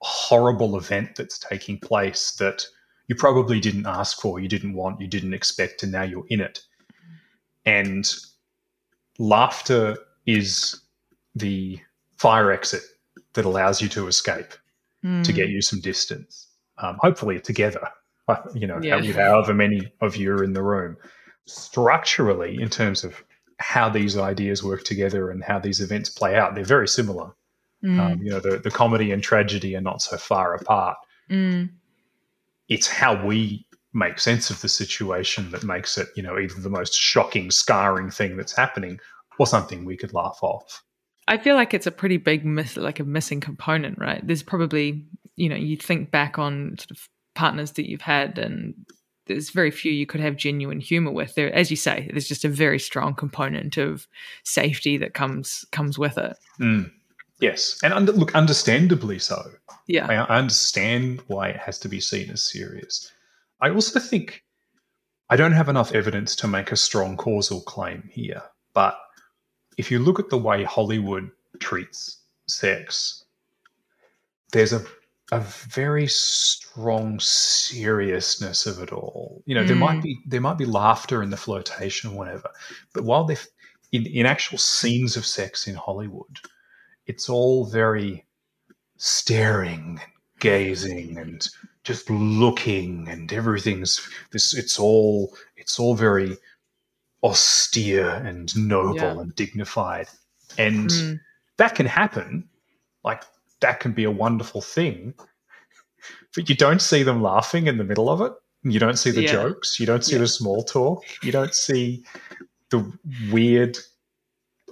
horrible event that's taking place that you probably didn't ask for, you didn't want, you didn't expect, and now you're in it. And laughter is the fire exit that allows you to escape, to Mm. get you some distance, um, hopefully together. *laughs* You know, Yeah. however many of you are in the room. Structurally, in terms of how these ideas work together and how these events play out, they're very similar. Mm. Um, you know, the, the comedy and tragedy are not so far apart. Mm. It's how we make sense of the situation that makes it, you know, either the most shocking, scarring thing that's happening or something we could laugh off. I feel like it's a pretty big miss, like a missing component, right? There's probably, you know, you think back on sort of partners that you've had, and there's very few you could have genuine humor with. There, as you say, there's just a very strong component of safety that comes comes with it. Mm. Yes, and under, look, understandably so. Yeah, I I understand why it has to be seen as serious. I also think I don't have enough evidence to make a strong causal claim here, but if you look at the way Hollywood treats sex, there's a a very strong seriousness of it all. You know, there might Mm. be there might be laughter in the flirtation, whatever, but while they in in actual scenes of sex in Hollywood, it's all very staring, gazing and just looking and everything's this it's all it's all very austere and noble Yeah. and dignified and Mm. that can happen like that can be a wonderful thing but you don't see them laughing in the middle of it you don't see the Yeah. jokes you don't see Yeah. the small talk you don't see the weird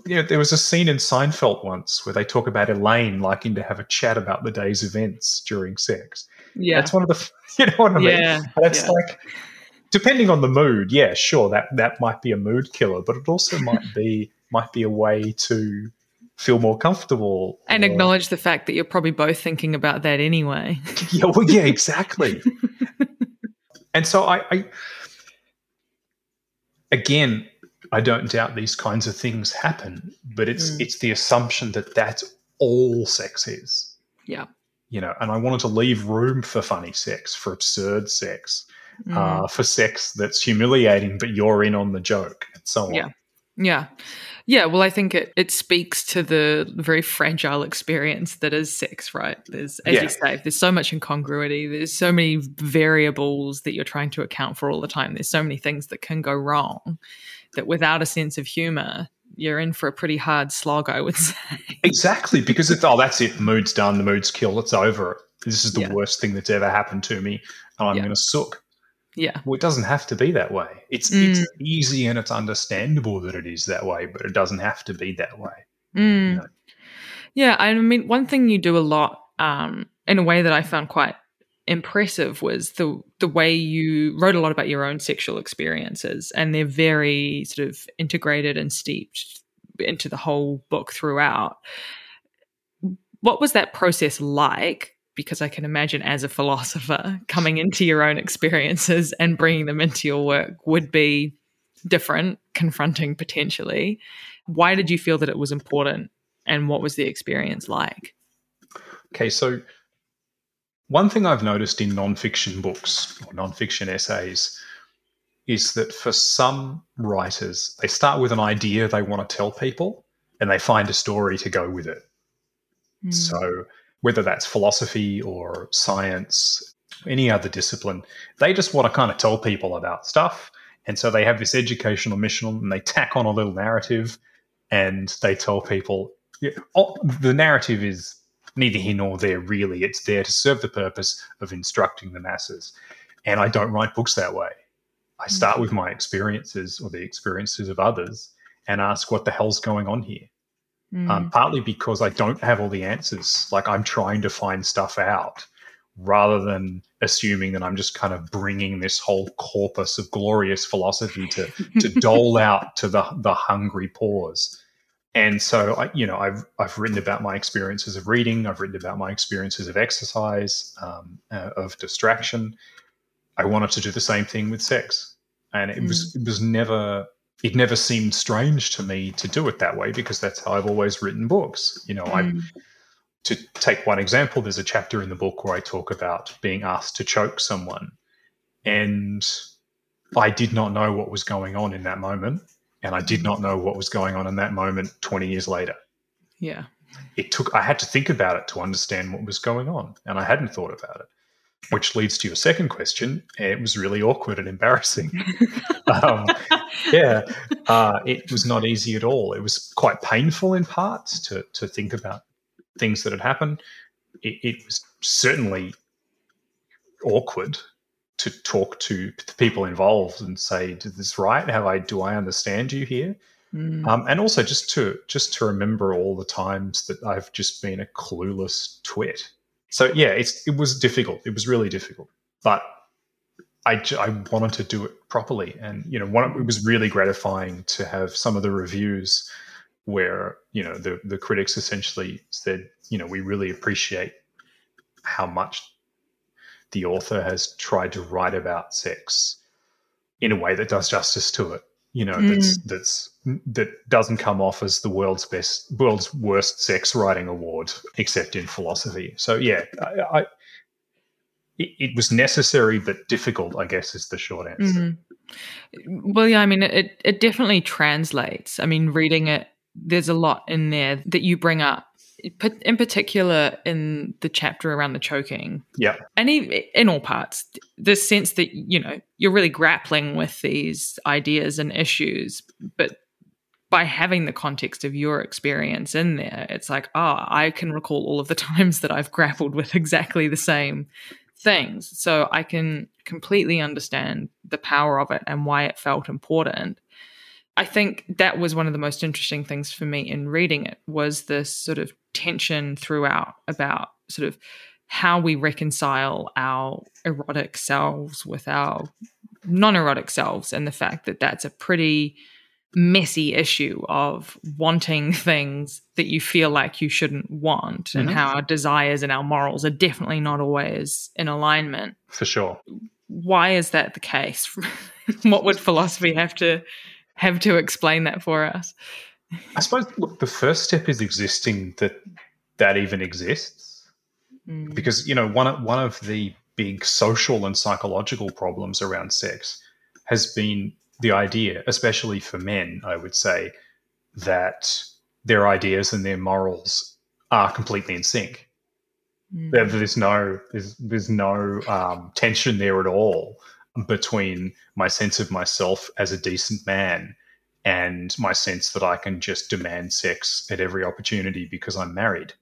you know, there was a scene in Seinfeld once where they talk about Elaine liking to have a chat about the day's events during sex. Yeah. That's one of the, *laughs* you know what I mean? yeah. That's like, depending on the mood, yeah, sure, that that might be a mood killer, but it also *laughs* might be might be a way to feel more comfortable and or- acknowledge the fact that you're probably both thinking about that anyway. *laughs* Yeah, well, yeah, *laughs* exactly. and so I, I, again, I don't doubt these kinds of things happen, but it's Mm. it's the assumption that that's all sex is. Yeah. You know, and I wanted to leave room for funny sex, for absurd sex, Mm. uh, for sex that's humiliating, but you're in on the joke, and so on. Yeah. Yeah. Yeah. Well, I think it, it speaks to the very fragile experience that is sex, right? There's, as Yeah. you say, there's so much incongruity. There's so many variables that you're trying to account for all the time. There's so many things that can go wrong that without a sense of humor, you're in for a pretty hard slog, I would *laughs* say. Exactly, because it's oh, that's it. The mood's done. The mood's killed. It's over. This is the Yeah. worst thing that's ever happened to me, and I'm Yeah. going to sook. Yeah. Well, it doesn't have to be that way. It's Mm. it's easy and it's understandable that it is that way, but it doesn't have to be that way. Mm. know. Yeah, I mean, one thing you do a lot um, in a way that I found quite impressive was the the way you wrote a lot about your own sexual experiences, and they're very sort of integrated and steeped into the whole book throughout. What was that process like? Because I can imagine, as a philosopher, coming into your own experiences and bringing them into your work would be different, confronting potentially. Why did you feel that it was important and what was the experience like? Okay, so one thing I've noticed in nonfiction books or nonfiction essays is that for some writers, they start with an idea they want to tell people and they find a story to go with it. Hmm. So, whether that's philosophy or science, any other discipline, they just want to kind of tell people about stuff. And so they have this educational mission and they tack on a little narrative and they tell people yeah, oh, the narrative is neither here nor there, really. It's there to serve the purpose of instructing the masses. And I don't write books that way. I start mm. with my experiences or the experiences of others and ask what the hell's going on here Mm. um, partly because I don't have all the answers. Like I'm trying to find stuff out rather than assuming that I'm just kind of bringing this whole corpus of glorious philosophy to, *laughs* to dole out to the, the hungry pause. And so, I, you know, I've, I've written about my experiences of reading. I've written about my experiences of exercise, um, uh, of distraction. I wanted to do the same thing with sex. And it was, it was never it never seemed strange to me to do it that way because that's how I've always written books. You know, I Mm. to take one example, there's a chapter in the book where I talk about being asked to choke someone. And I did not know what was going on in that moment. And I did not know what was going on in that moment 20 years later. yeah. It took, I had to think about it to understand what was going on. And I hadn't thought about it, which leads to your second question. It was really awkward and embarrassing. *laughs* um, yeah, uh, it was not easy at all. It was quite painful in parts to to think about things that had happened. It, it was certainly awkward to talk to the people involved and say, "Did this right? Have I? Do I understand you here?" Mm. Um, and also just to just to remember all the times that I've just been a clueless twit. So yeah, it's it was difficult. It was really difficult, but I wanted to do it properly, and you know, one it was really gratifying to have some of the reviews where you know the the critics essentially said, you know, we really appreciate how much the author has tried to write about sex in a way that does justice to it. You know, that's that's that doesn't come off as the world's best, world's worst sex writing award, except in philosophy. So yeah, I, I it, it was necessary but difficult. I guess is the short answer. Mhm. Well, yeah, I mean, it, it definitely translates. I mean, reading it, there's a lot in there that you bring up in particular, in the chapter around the choking, Yeah. and in all parts, the sense that you know you're really grappling with these ideas and issues, but by having the context of your experience in there, it's like, oh, I can recall all of the *laughs* times that I've grappled with exactly the same things, so I can completely understand the power of it and why it felt important. I think that was one of the most interesting things for me in reading it was this sort of tension throughout about sort of how we reconcile our erotic selves with our non-erotic selves and the fact that that's a pretty messy issue of wanting things that you feel like you shouldn't want and Mhm. how our desires and our morals are definitely not always in alignment For sure. why is that the case *laughs* what would philosophy have to have to explain that for us I suppose look, the first step is existing that that even exists. Mm. Because, you know, one of, one of the big social and psychological problems around sex has been the idea, especially for men, I would say, that their ideas and their morals are completely in sync. Mm. There- There's no there's there's no um, tension there at all between my sense of myself as a decent man and my sense that I can just demand sex at every opportunity because I'm married.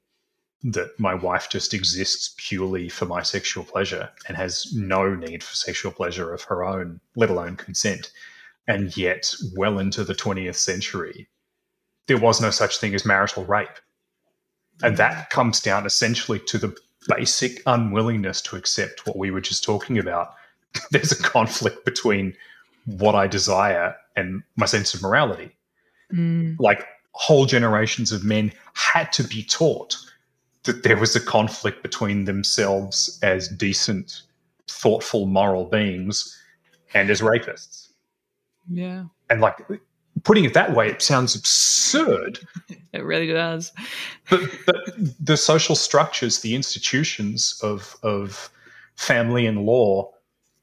That my wife just exists purely for my sexual pleasure and has no need for sexual pleasure of her own, let alone consent. And yet, well into the 20th century, there was no such thing as marital rape. And that comes down essentially to the basic unwillingness to accept what we were just talking about. *laughs* There's a conflict between what I desire and my sense of morality. Mm. Like whole generations of men had to be taught that there was a conflict between themselves as decent, thoughtful, moral beings and as rapists. yeah And like putting it that way, it sounds absurd, *laughs* it really does but but the social structures, the institutions of of family and law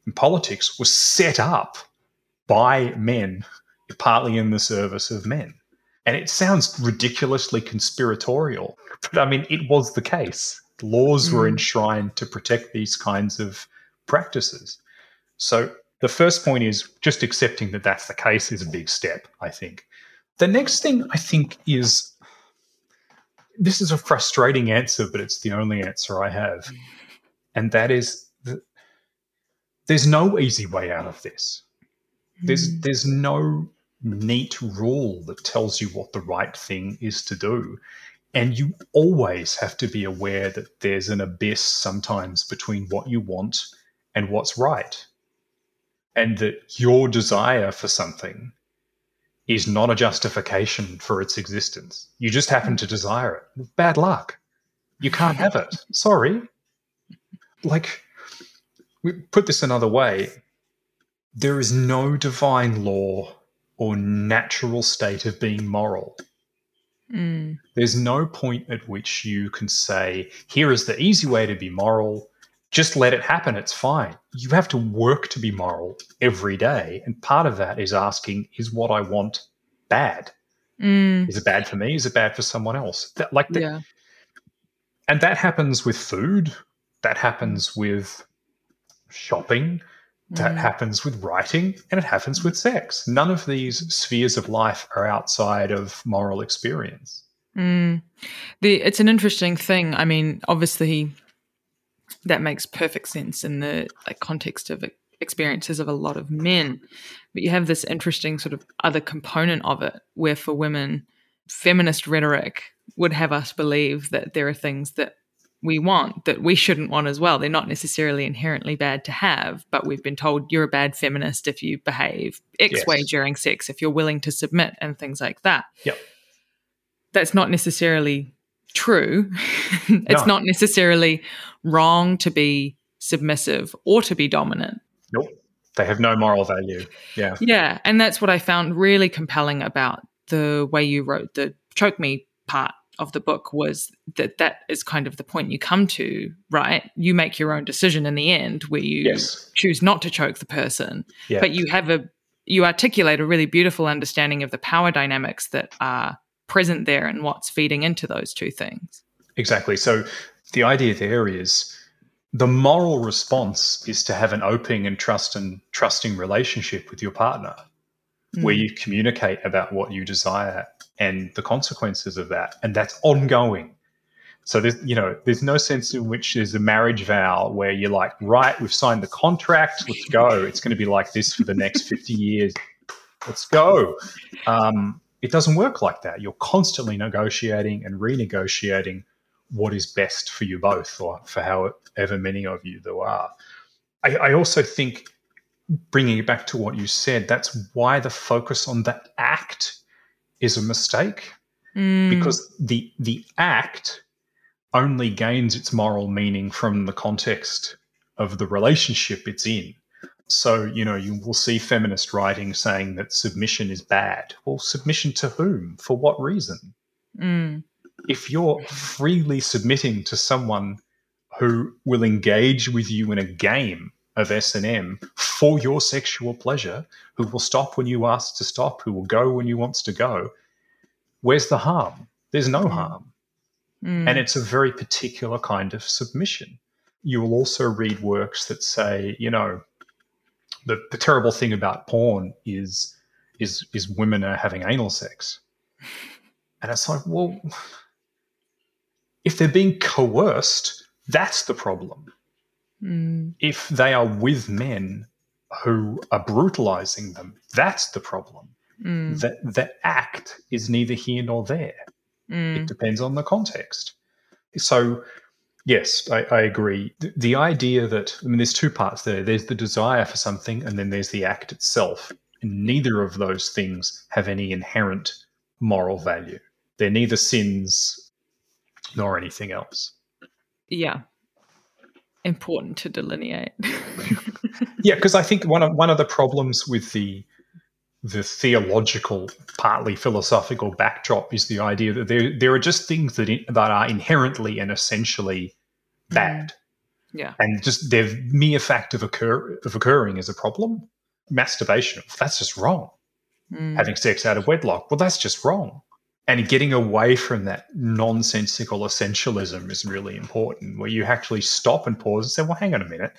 and politics were set up by men, partly in the service of men. And it sounds ridiculously conspiratorial, *laughs* but I mean, it was the case. Laws were Mm. enshrined to protect these kinds of practices. So the first point is just accepting that that's the case is a big step, I think. The next thing I think is this is a frustrating answer, but it's the only answer I have. *laughs* And that is that there's no easy way out of this. There's Mm. there's no neat rule that tells you what the right thing is to do. And you always have to be aware that there's an abyss sometimes between what you want and what's right. And that your desire for something is not a justification for its existence. You just happen to desire it. Bad luck. You can't have it. Sorry. Like, we put this another way there is no divine law or natural state of being moral. Mm. There's no point at which you can say, here is the easy way to be moral. Just let it happen. It's fine. You have to work to be moral every day. And part of that is asking, is what I want bad? Mm. Is it bad for me? Is it bad for someone else? That, like, the, yeah and that happens with food. That happens with shopping. That Mm. happens with writing. And it happens with sex. None of these spheres of life are outside of moral experience. Mm. The it's an interesting thing. I mean, obviously, that makes perfect sense in the like, context of experiences of a lot of men. But you have this interesting sort of other component of it, where for women, feminist rhetoric would have us believe that there are things that we want that we shouldn't want as well. They're not necessarily inherently bad to have, but we've been told you're a bad feminist if you behave X Yes. way during sex, if you're willing to submit, and things like that Yep. that's not necessarily true. *laughs* it's No. not necessarily wrong to be submissive or to be dominant. Nope. They have no moral value. Yeah. Yeah. And that's what I found really compelling about the way you wrote the choke me part of the book was that that is kind of the point you come to, right? You make your own decision in the end where you Yes. choose not to choke the person, Yeah. but you have a you articulate a really beautiful understanding of the power dynamics that are present there and what's feeding into those two things. Exactly. So the idea there is the moral response is to have an open and trust and trusting relationship with your partner where mm. you communicate about what you desire and the consequences of that and that's ongoing. So there's you know there's no sense in which there's a marriage vow where you're like right we've signed the contract let's go. It's going to be like this for the next 50 years. Let's go. Um, it doesn't work like that. You're constantly negotiating and renegotiating what is best for you both or for however many of you there are. I, I also think bringing it back to what you said that's why the focus on that act is a mistake Mm. because the the act only gains its moral meaning from the context of the relationship it's in. So, you know, you will see feminist writing saying that submission is bad. Well, submission to whom? For what reason? Mm. If you're freely submitting to someone who will engage with you in a game of S&M for your sexual pleasure, who will stop when you ask to stop, who will go when you wants to go, where's the harm? There's no harm. Mm. And it's a very particular kind of submission. You will also read works that say, you know, the, the terrible thing about porn is is is women are having anal sex. And it's like, well, if they're being coerced, that's the problem. Mm. If they are with men who are brutalizing them, that's the problem. Mm. The, the act is neither here nor there. It Mm. depends on the context. So, yes, I, I agree. The, the idea that, I mean, there's two parts there there's the desire for something, and then there's the act itself. And neither of those things have any inherent moral value. They're neither sins nor anything else. Yeah. Important to delineate. *laughs* Yeah, because I think one of one of the problems with the the theological, partly philosophical backdrop is the idea that there there are just things that in, that are inherently and essentially bad, yeah. and just their mere fact of occur of occurring is a problem. Masturbation, that's just wrong. Mm. Having sex out of wedlock, well, that's just wrong. And getting away from that nonsensical essentialism is really important, where you actually stop and pause and say, well, hang on a minute.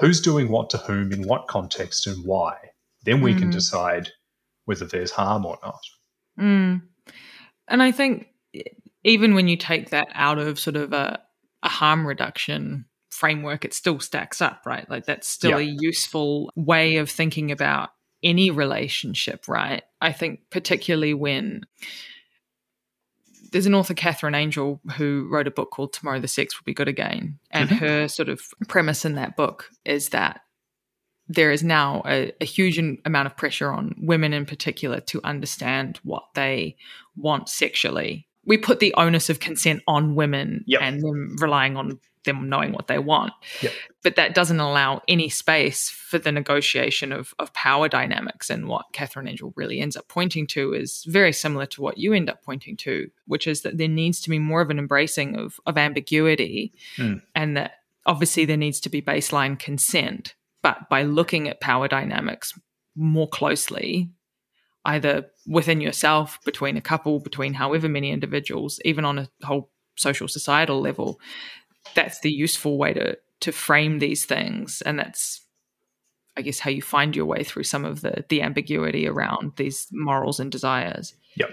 Who's doing what to whom, in what context, and why? Then we can Mhm. decide whether there's harm or not. Mm. And I think even when you take that out of sort of a, a harm reduction framework, it still stacks up, right? Like that's still Yeah. a useful way of thinking about any relationship, right? I think particularly when there's an author, Katherine Angel, who wrote a book called Tomorrow the Sex Will Be Good Again. And Mhm. her sort of premise in that book is that there is now a, a huge amount of pressure on women in particular to understand what they want sexually. We put the onus of consent on women Yep. and them relying on them knowing what they want. Yep. But that doesn't allow any space for the negotiation of, of power dynamics. And what Katherine Angel really ends up pointing to is very similar to what you end up pointing to, which is that there needs to be more of an embracing of, of ambiguity Mm. and that obviously there needs to be baseline consent. But by looking at power dynamics more closely, either within yourself, between a couple, between however many individuals, even on a whole social societal level, that's the useful way to to frame these things. And that's I guess how you find your way through some of the the ambiguity around these morals and desires. Yep.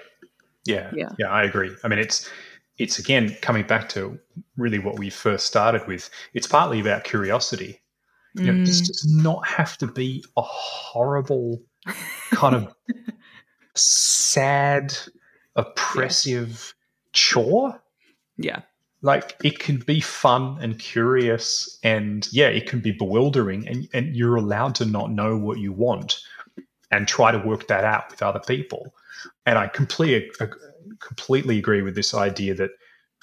Yeah. Yeah. Yeah, I agree. I mean, it's it's again coming back to really what we first started with. It's partly about curiosity. You know, this Mm. does not have to be a horrible kind of *laughs* sad, oppressive chore. Yeah. Like it can be fun and curious, and yeah, it can be bewildering, and, and you're allowed to not know what you want and try to work that out with other people. And I completely completely agree with this idea that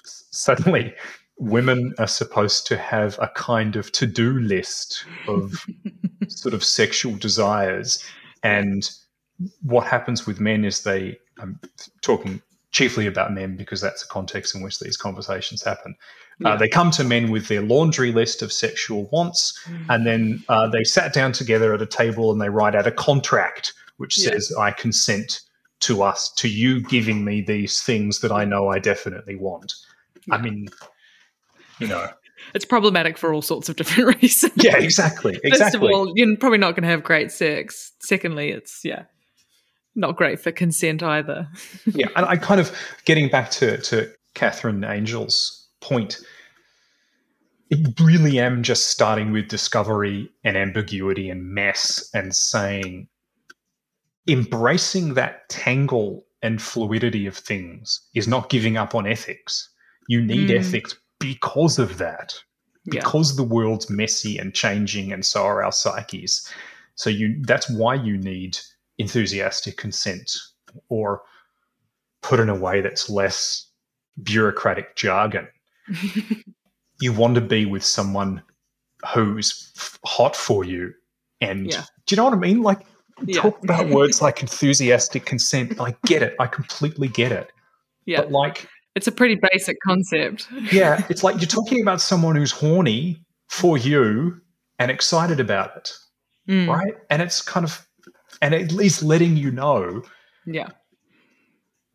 suddenly women are supposed to have a kind of to-do list of *laughs* sort of sexual desires and what happens with men is they i'm talking chiefly about men because that's the context in which these conversations happen. Uh, they come to men with their laundry list of sexual wants and then uh, they sat down together at a table and they write out a contract which Yeah. says i consent to us to you giving me these things that i know i definitely want. I mean, you know, It's problematic for all sorts of different *laughs* reasons. yeah, exactly, First of all, you're probably not going to have great sex. Secondly, it's yeah, not great for consent either. *laughs* yeah, and I kind of getting back to to Katherine Angel's point. It really am just starting with discovery and ambiguity and mess and saying, embracing that tangle and fluidity of things is not giving up on ethics. You need Mm. ethics because of that, Yeah. because the world's messy and changing, and so are our psyches. So you that's why you need enthusiastic consent, or put in a way that's less bureaucratic jargon. *laughs* you want to be with someone who's f- hot for you, and Yeah. do you know what I mean? Like Yeah. talk about *laughs* words like enthusiastic consent. I get it. I completely get it. Yeah, But like it's a pretty basic concept. *laughs* yeah, it's like you're talking about someone who's horny for you and excited about it, Mm, right? And it's kind of, and at least letting you know. Yeah,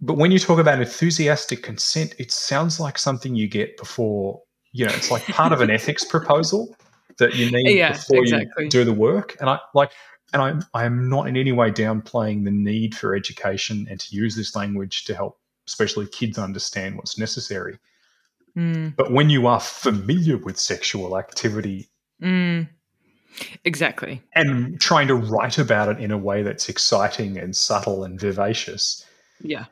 But when you talk about enthusiastic consent, it sounds like something you get before, you know, it's like part of an *laughs* ethics proposal that you need Yeah, before exactly. you do the work. And I like, and I'm I'm not in any way downplaying the need for education and to use this language to help, especially kids, understand what's necessary. Mm, But when you are familiar with sexual activity mm. Exactly. and trying to write about it in a way that's exciting and subtle and vivacious, Yeah.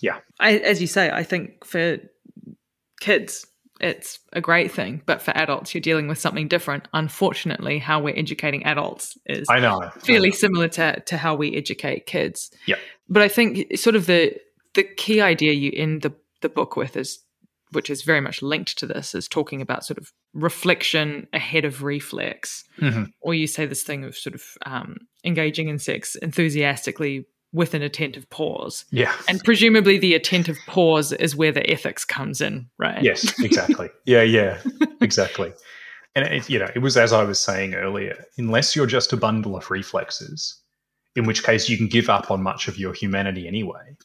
Yeah. I, as you say, I think for kids, it's a great thing, but for adults, you're dealing with something different. Unfortunately, how we're educating adults is I know. fairly similar to, to how we educate kids. Yeah. But I think sort of the the key idea you end the, the book with is which is very much linked to this, is talking about sort of reflection ahead of reflex. Mhm. Or you say this thing of sort of um, engaging in sex enthusiastically with an attentive pause. Yeah. And presumably the attentive pause is where the ethics comes in, right? Yes, exactly. *laughs* yeah, yeah, exactly. And it, you know, it was as I was saying earlier. Unless you're just a bundle of reflexes, in which case you can give up on much of your humanity anyway,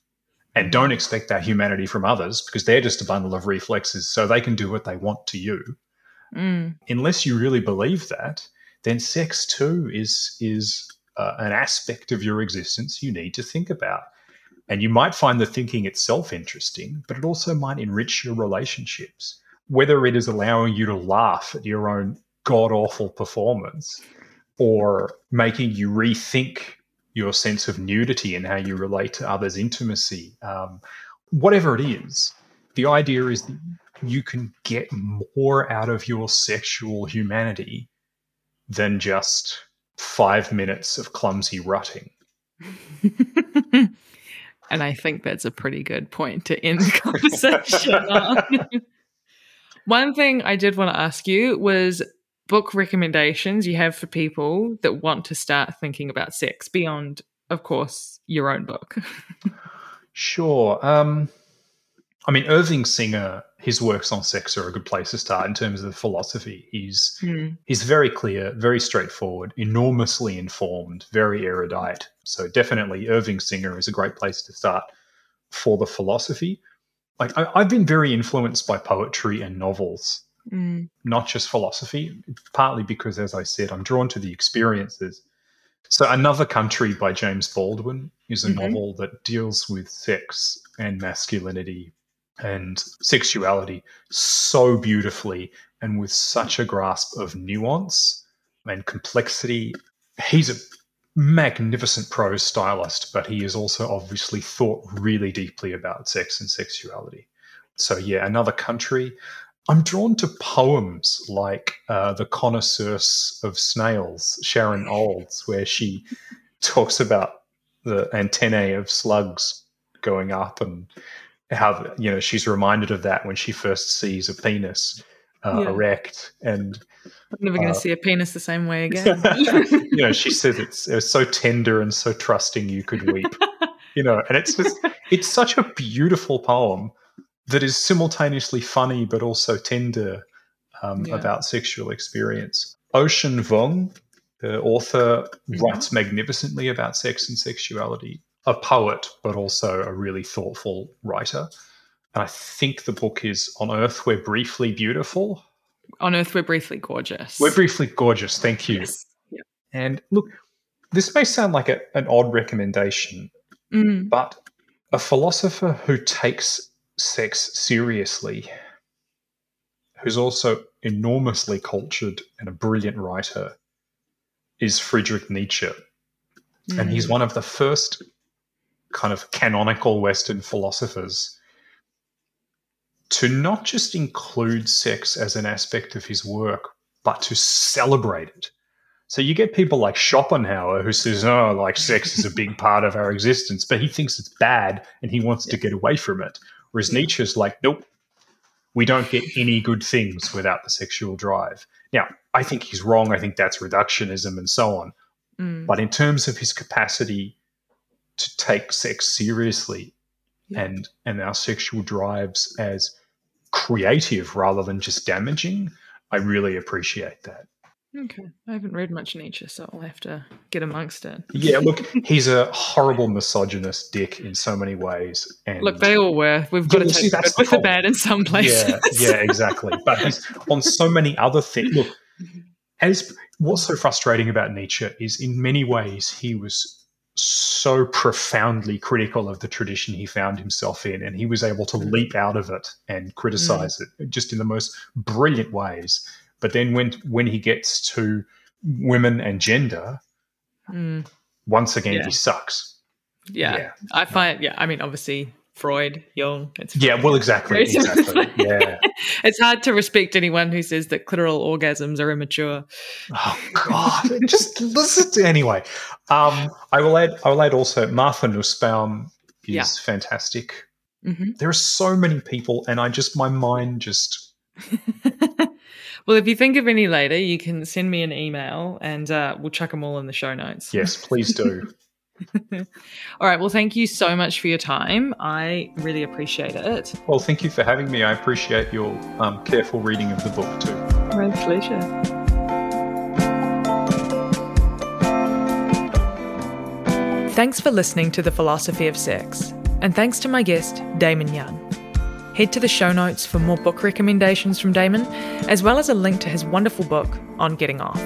and don't expect that humanity from others because they're just a bundle of reflexes, so they can do what they want to you. Mm, Unless you really believe that, then sex too is is uh, an aspect of your existence you need to think about. And you might find the thinking itself interesting, but it also might enrich your relationships. Whether it is allowing you to laugh at your own god awful performance or making you rethink your sense of nudity and how you relate to others' intimacy, um, whatever it is, the idea is that you can get more out of your sexual humanity than just five minutes of clumsy rutting. *laughs* and I think that's a pretty good point to end the conversation *laughs* on. *laughs* One thing I did want to ask you was book recommendations you have for people that want to start thinking about sex beyond, of course, your own book. *laughs* Sure. Um, I mean, Irving Singer, his works on sex are a good place to start in terms of the philosophy. He's Hmm. he's very clear, very straightforward, enormously informed, very erudite. So definitely, Irving Singer is a great place to start for the philosophy. Like I, I've been very influenced by poetry and novels, Mm. not just philosophy. Partly because, as I said, I'm drawn to the experiences. So, Another Country by James Baldwin is a Mhm. novel that deals with sex and masculinity and sexuality so beautifully and with such a grasp of nuance and complexity. He's a magnificent prose stylist, but he has also obviously thought really deeply about sex and sexuality. So, yeah, Another Country. I'm drawn to poems like uh, The Connoisseurs of Snails, Sharon Olds, where she talks about the antennae of slugs going up and how you know she's reminded of that when she first sees a penis uh, Yeah. erect and I'm never going Uh, to see a penis the same way again. *laughs* you know she says it's, it's so tender and so trusting you could weep *laughs* you know and it's just it's such a beautiful poem that is simultaneously funny but also tender um, Yeah. about sexual experience Ocean Vuong the author Mhm. writes magnificently about sex and sexuality a poet but also a really thoughtful writer And I think the book is On Earth We're Briefly Beautiful. On Earth, we're briefly gorgeous. We're briefly gorgeous. Thank you. Yes. Yeah. And look, this may sound like a, an odd recommendation, Mm, but a philosopher who takes sex seriously, who's also enormously cultured and a brilliant writer, is Friedrich Nietzsche. And he's mm, one of the first kind of canonical Western philosophers to not just include sex as an aspect of his work, but to celebrate it. So you get people like Schopenhauer who says, "Oh, like sex is a big *laughs* part of our existence," but he thinks it's bad and he wants to get away from it. Whereas Nietzsche's like, "Nope, we don't get any good things without the sexual drive." Now, I think he's wrong. I think that's reductionism and so on. mm, But in terms of his capacity to take sex seriously Yeah. and and our sexual drives as creative rather than just damaging, I really appreciate that. Okay. I haven't read much Nietzsche, so I'll have to get amongst it. Yeah, look, *laughs* he's a horrible misogynist dick in so many ways. And Look, they all were. We've got Yeah, to see, take the that's good the with the bad in some places. Yeah, yeah, exactly. But he's on so many other things. Look, as what's so frustrating about Nietzsche is in many ways he was so profoundly critical of the tradition he found himself in, and he was able to leap out of it and criticize mm. it just in the most brilliant ways. But then when when he gets to women and gender, Mm, once again Yeah. he sucks. yeah. Yeah. I find, yeah, I mean, obviously, Freud, Jung, it's Yeah, well, exactly, *laughs* exactly. Yeah. it's hard to respect anyone who says that clitoral orgasms are immature. Oh God! Just listen to anyway. Um, I will add. I will add also Martha Nussbaum is Yeah. fantastic. hmm There are so many people, and I just my mind just *laughs* well, if you think of any later, you can send me an email and uh, we'll chuck them all in the show notes. yes, please do. *laughs* All right. Well, thank you so much for your time. I really appreciate it. well, thank you for having me. I appreciate your um, careful reading of the book too. My pleasure. Thanks for listening to The Philosophy of Sex, and thanks to my guest, Damon Young. Head to the show notes for more book recommendations from Damon, as well as a link to his wonderful book, On Getting Off.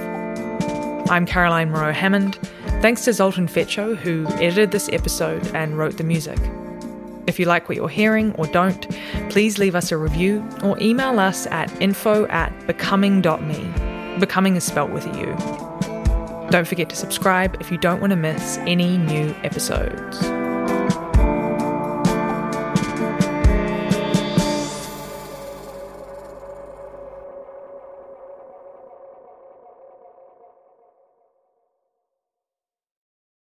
I'm Caroline Moreau Hammond. Thanks to Zoltan Fetcho, who edited this episode and wrote the music. If you like what you're hearing or don't, please leave us a review or email us at info at becuming.me. Becoming is spelt with a U. Don't forget to subscribe if you don't want to miss any new episodes.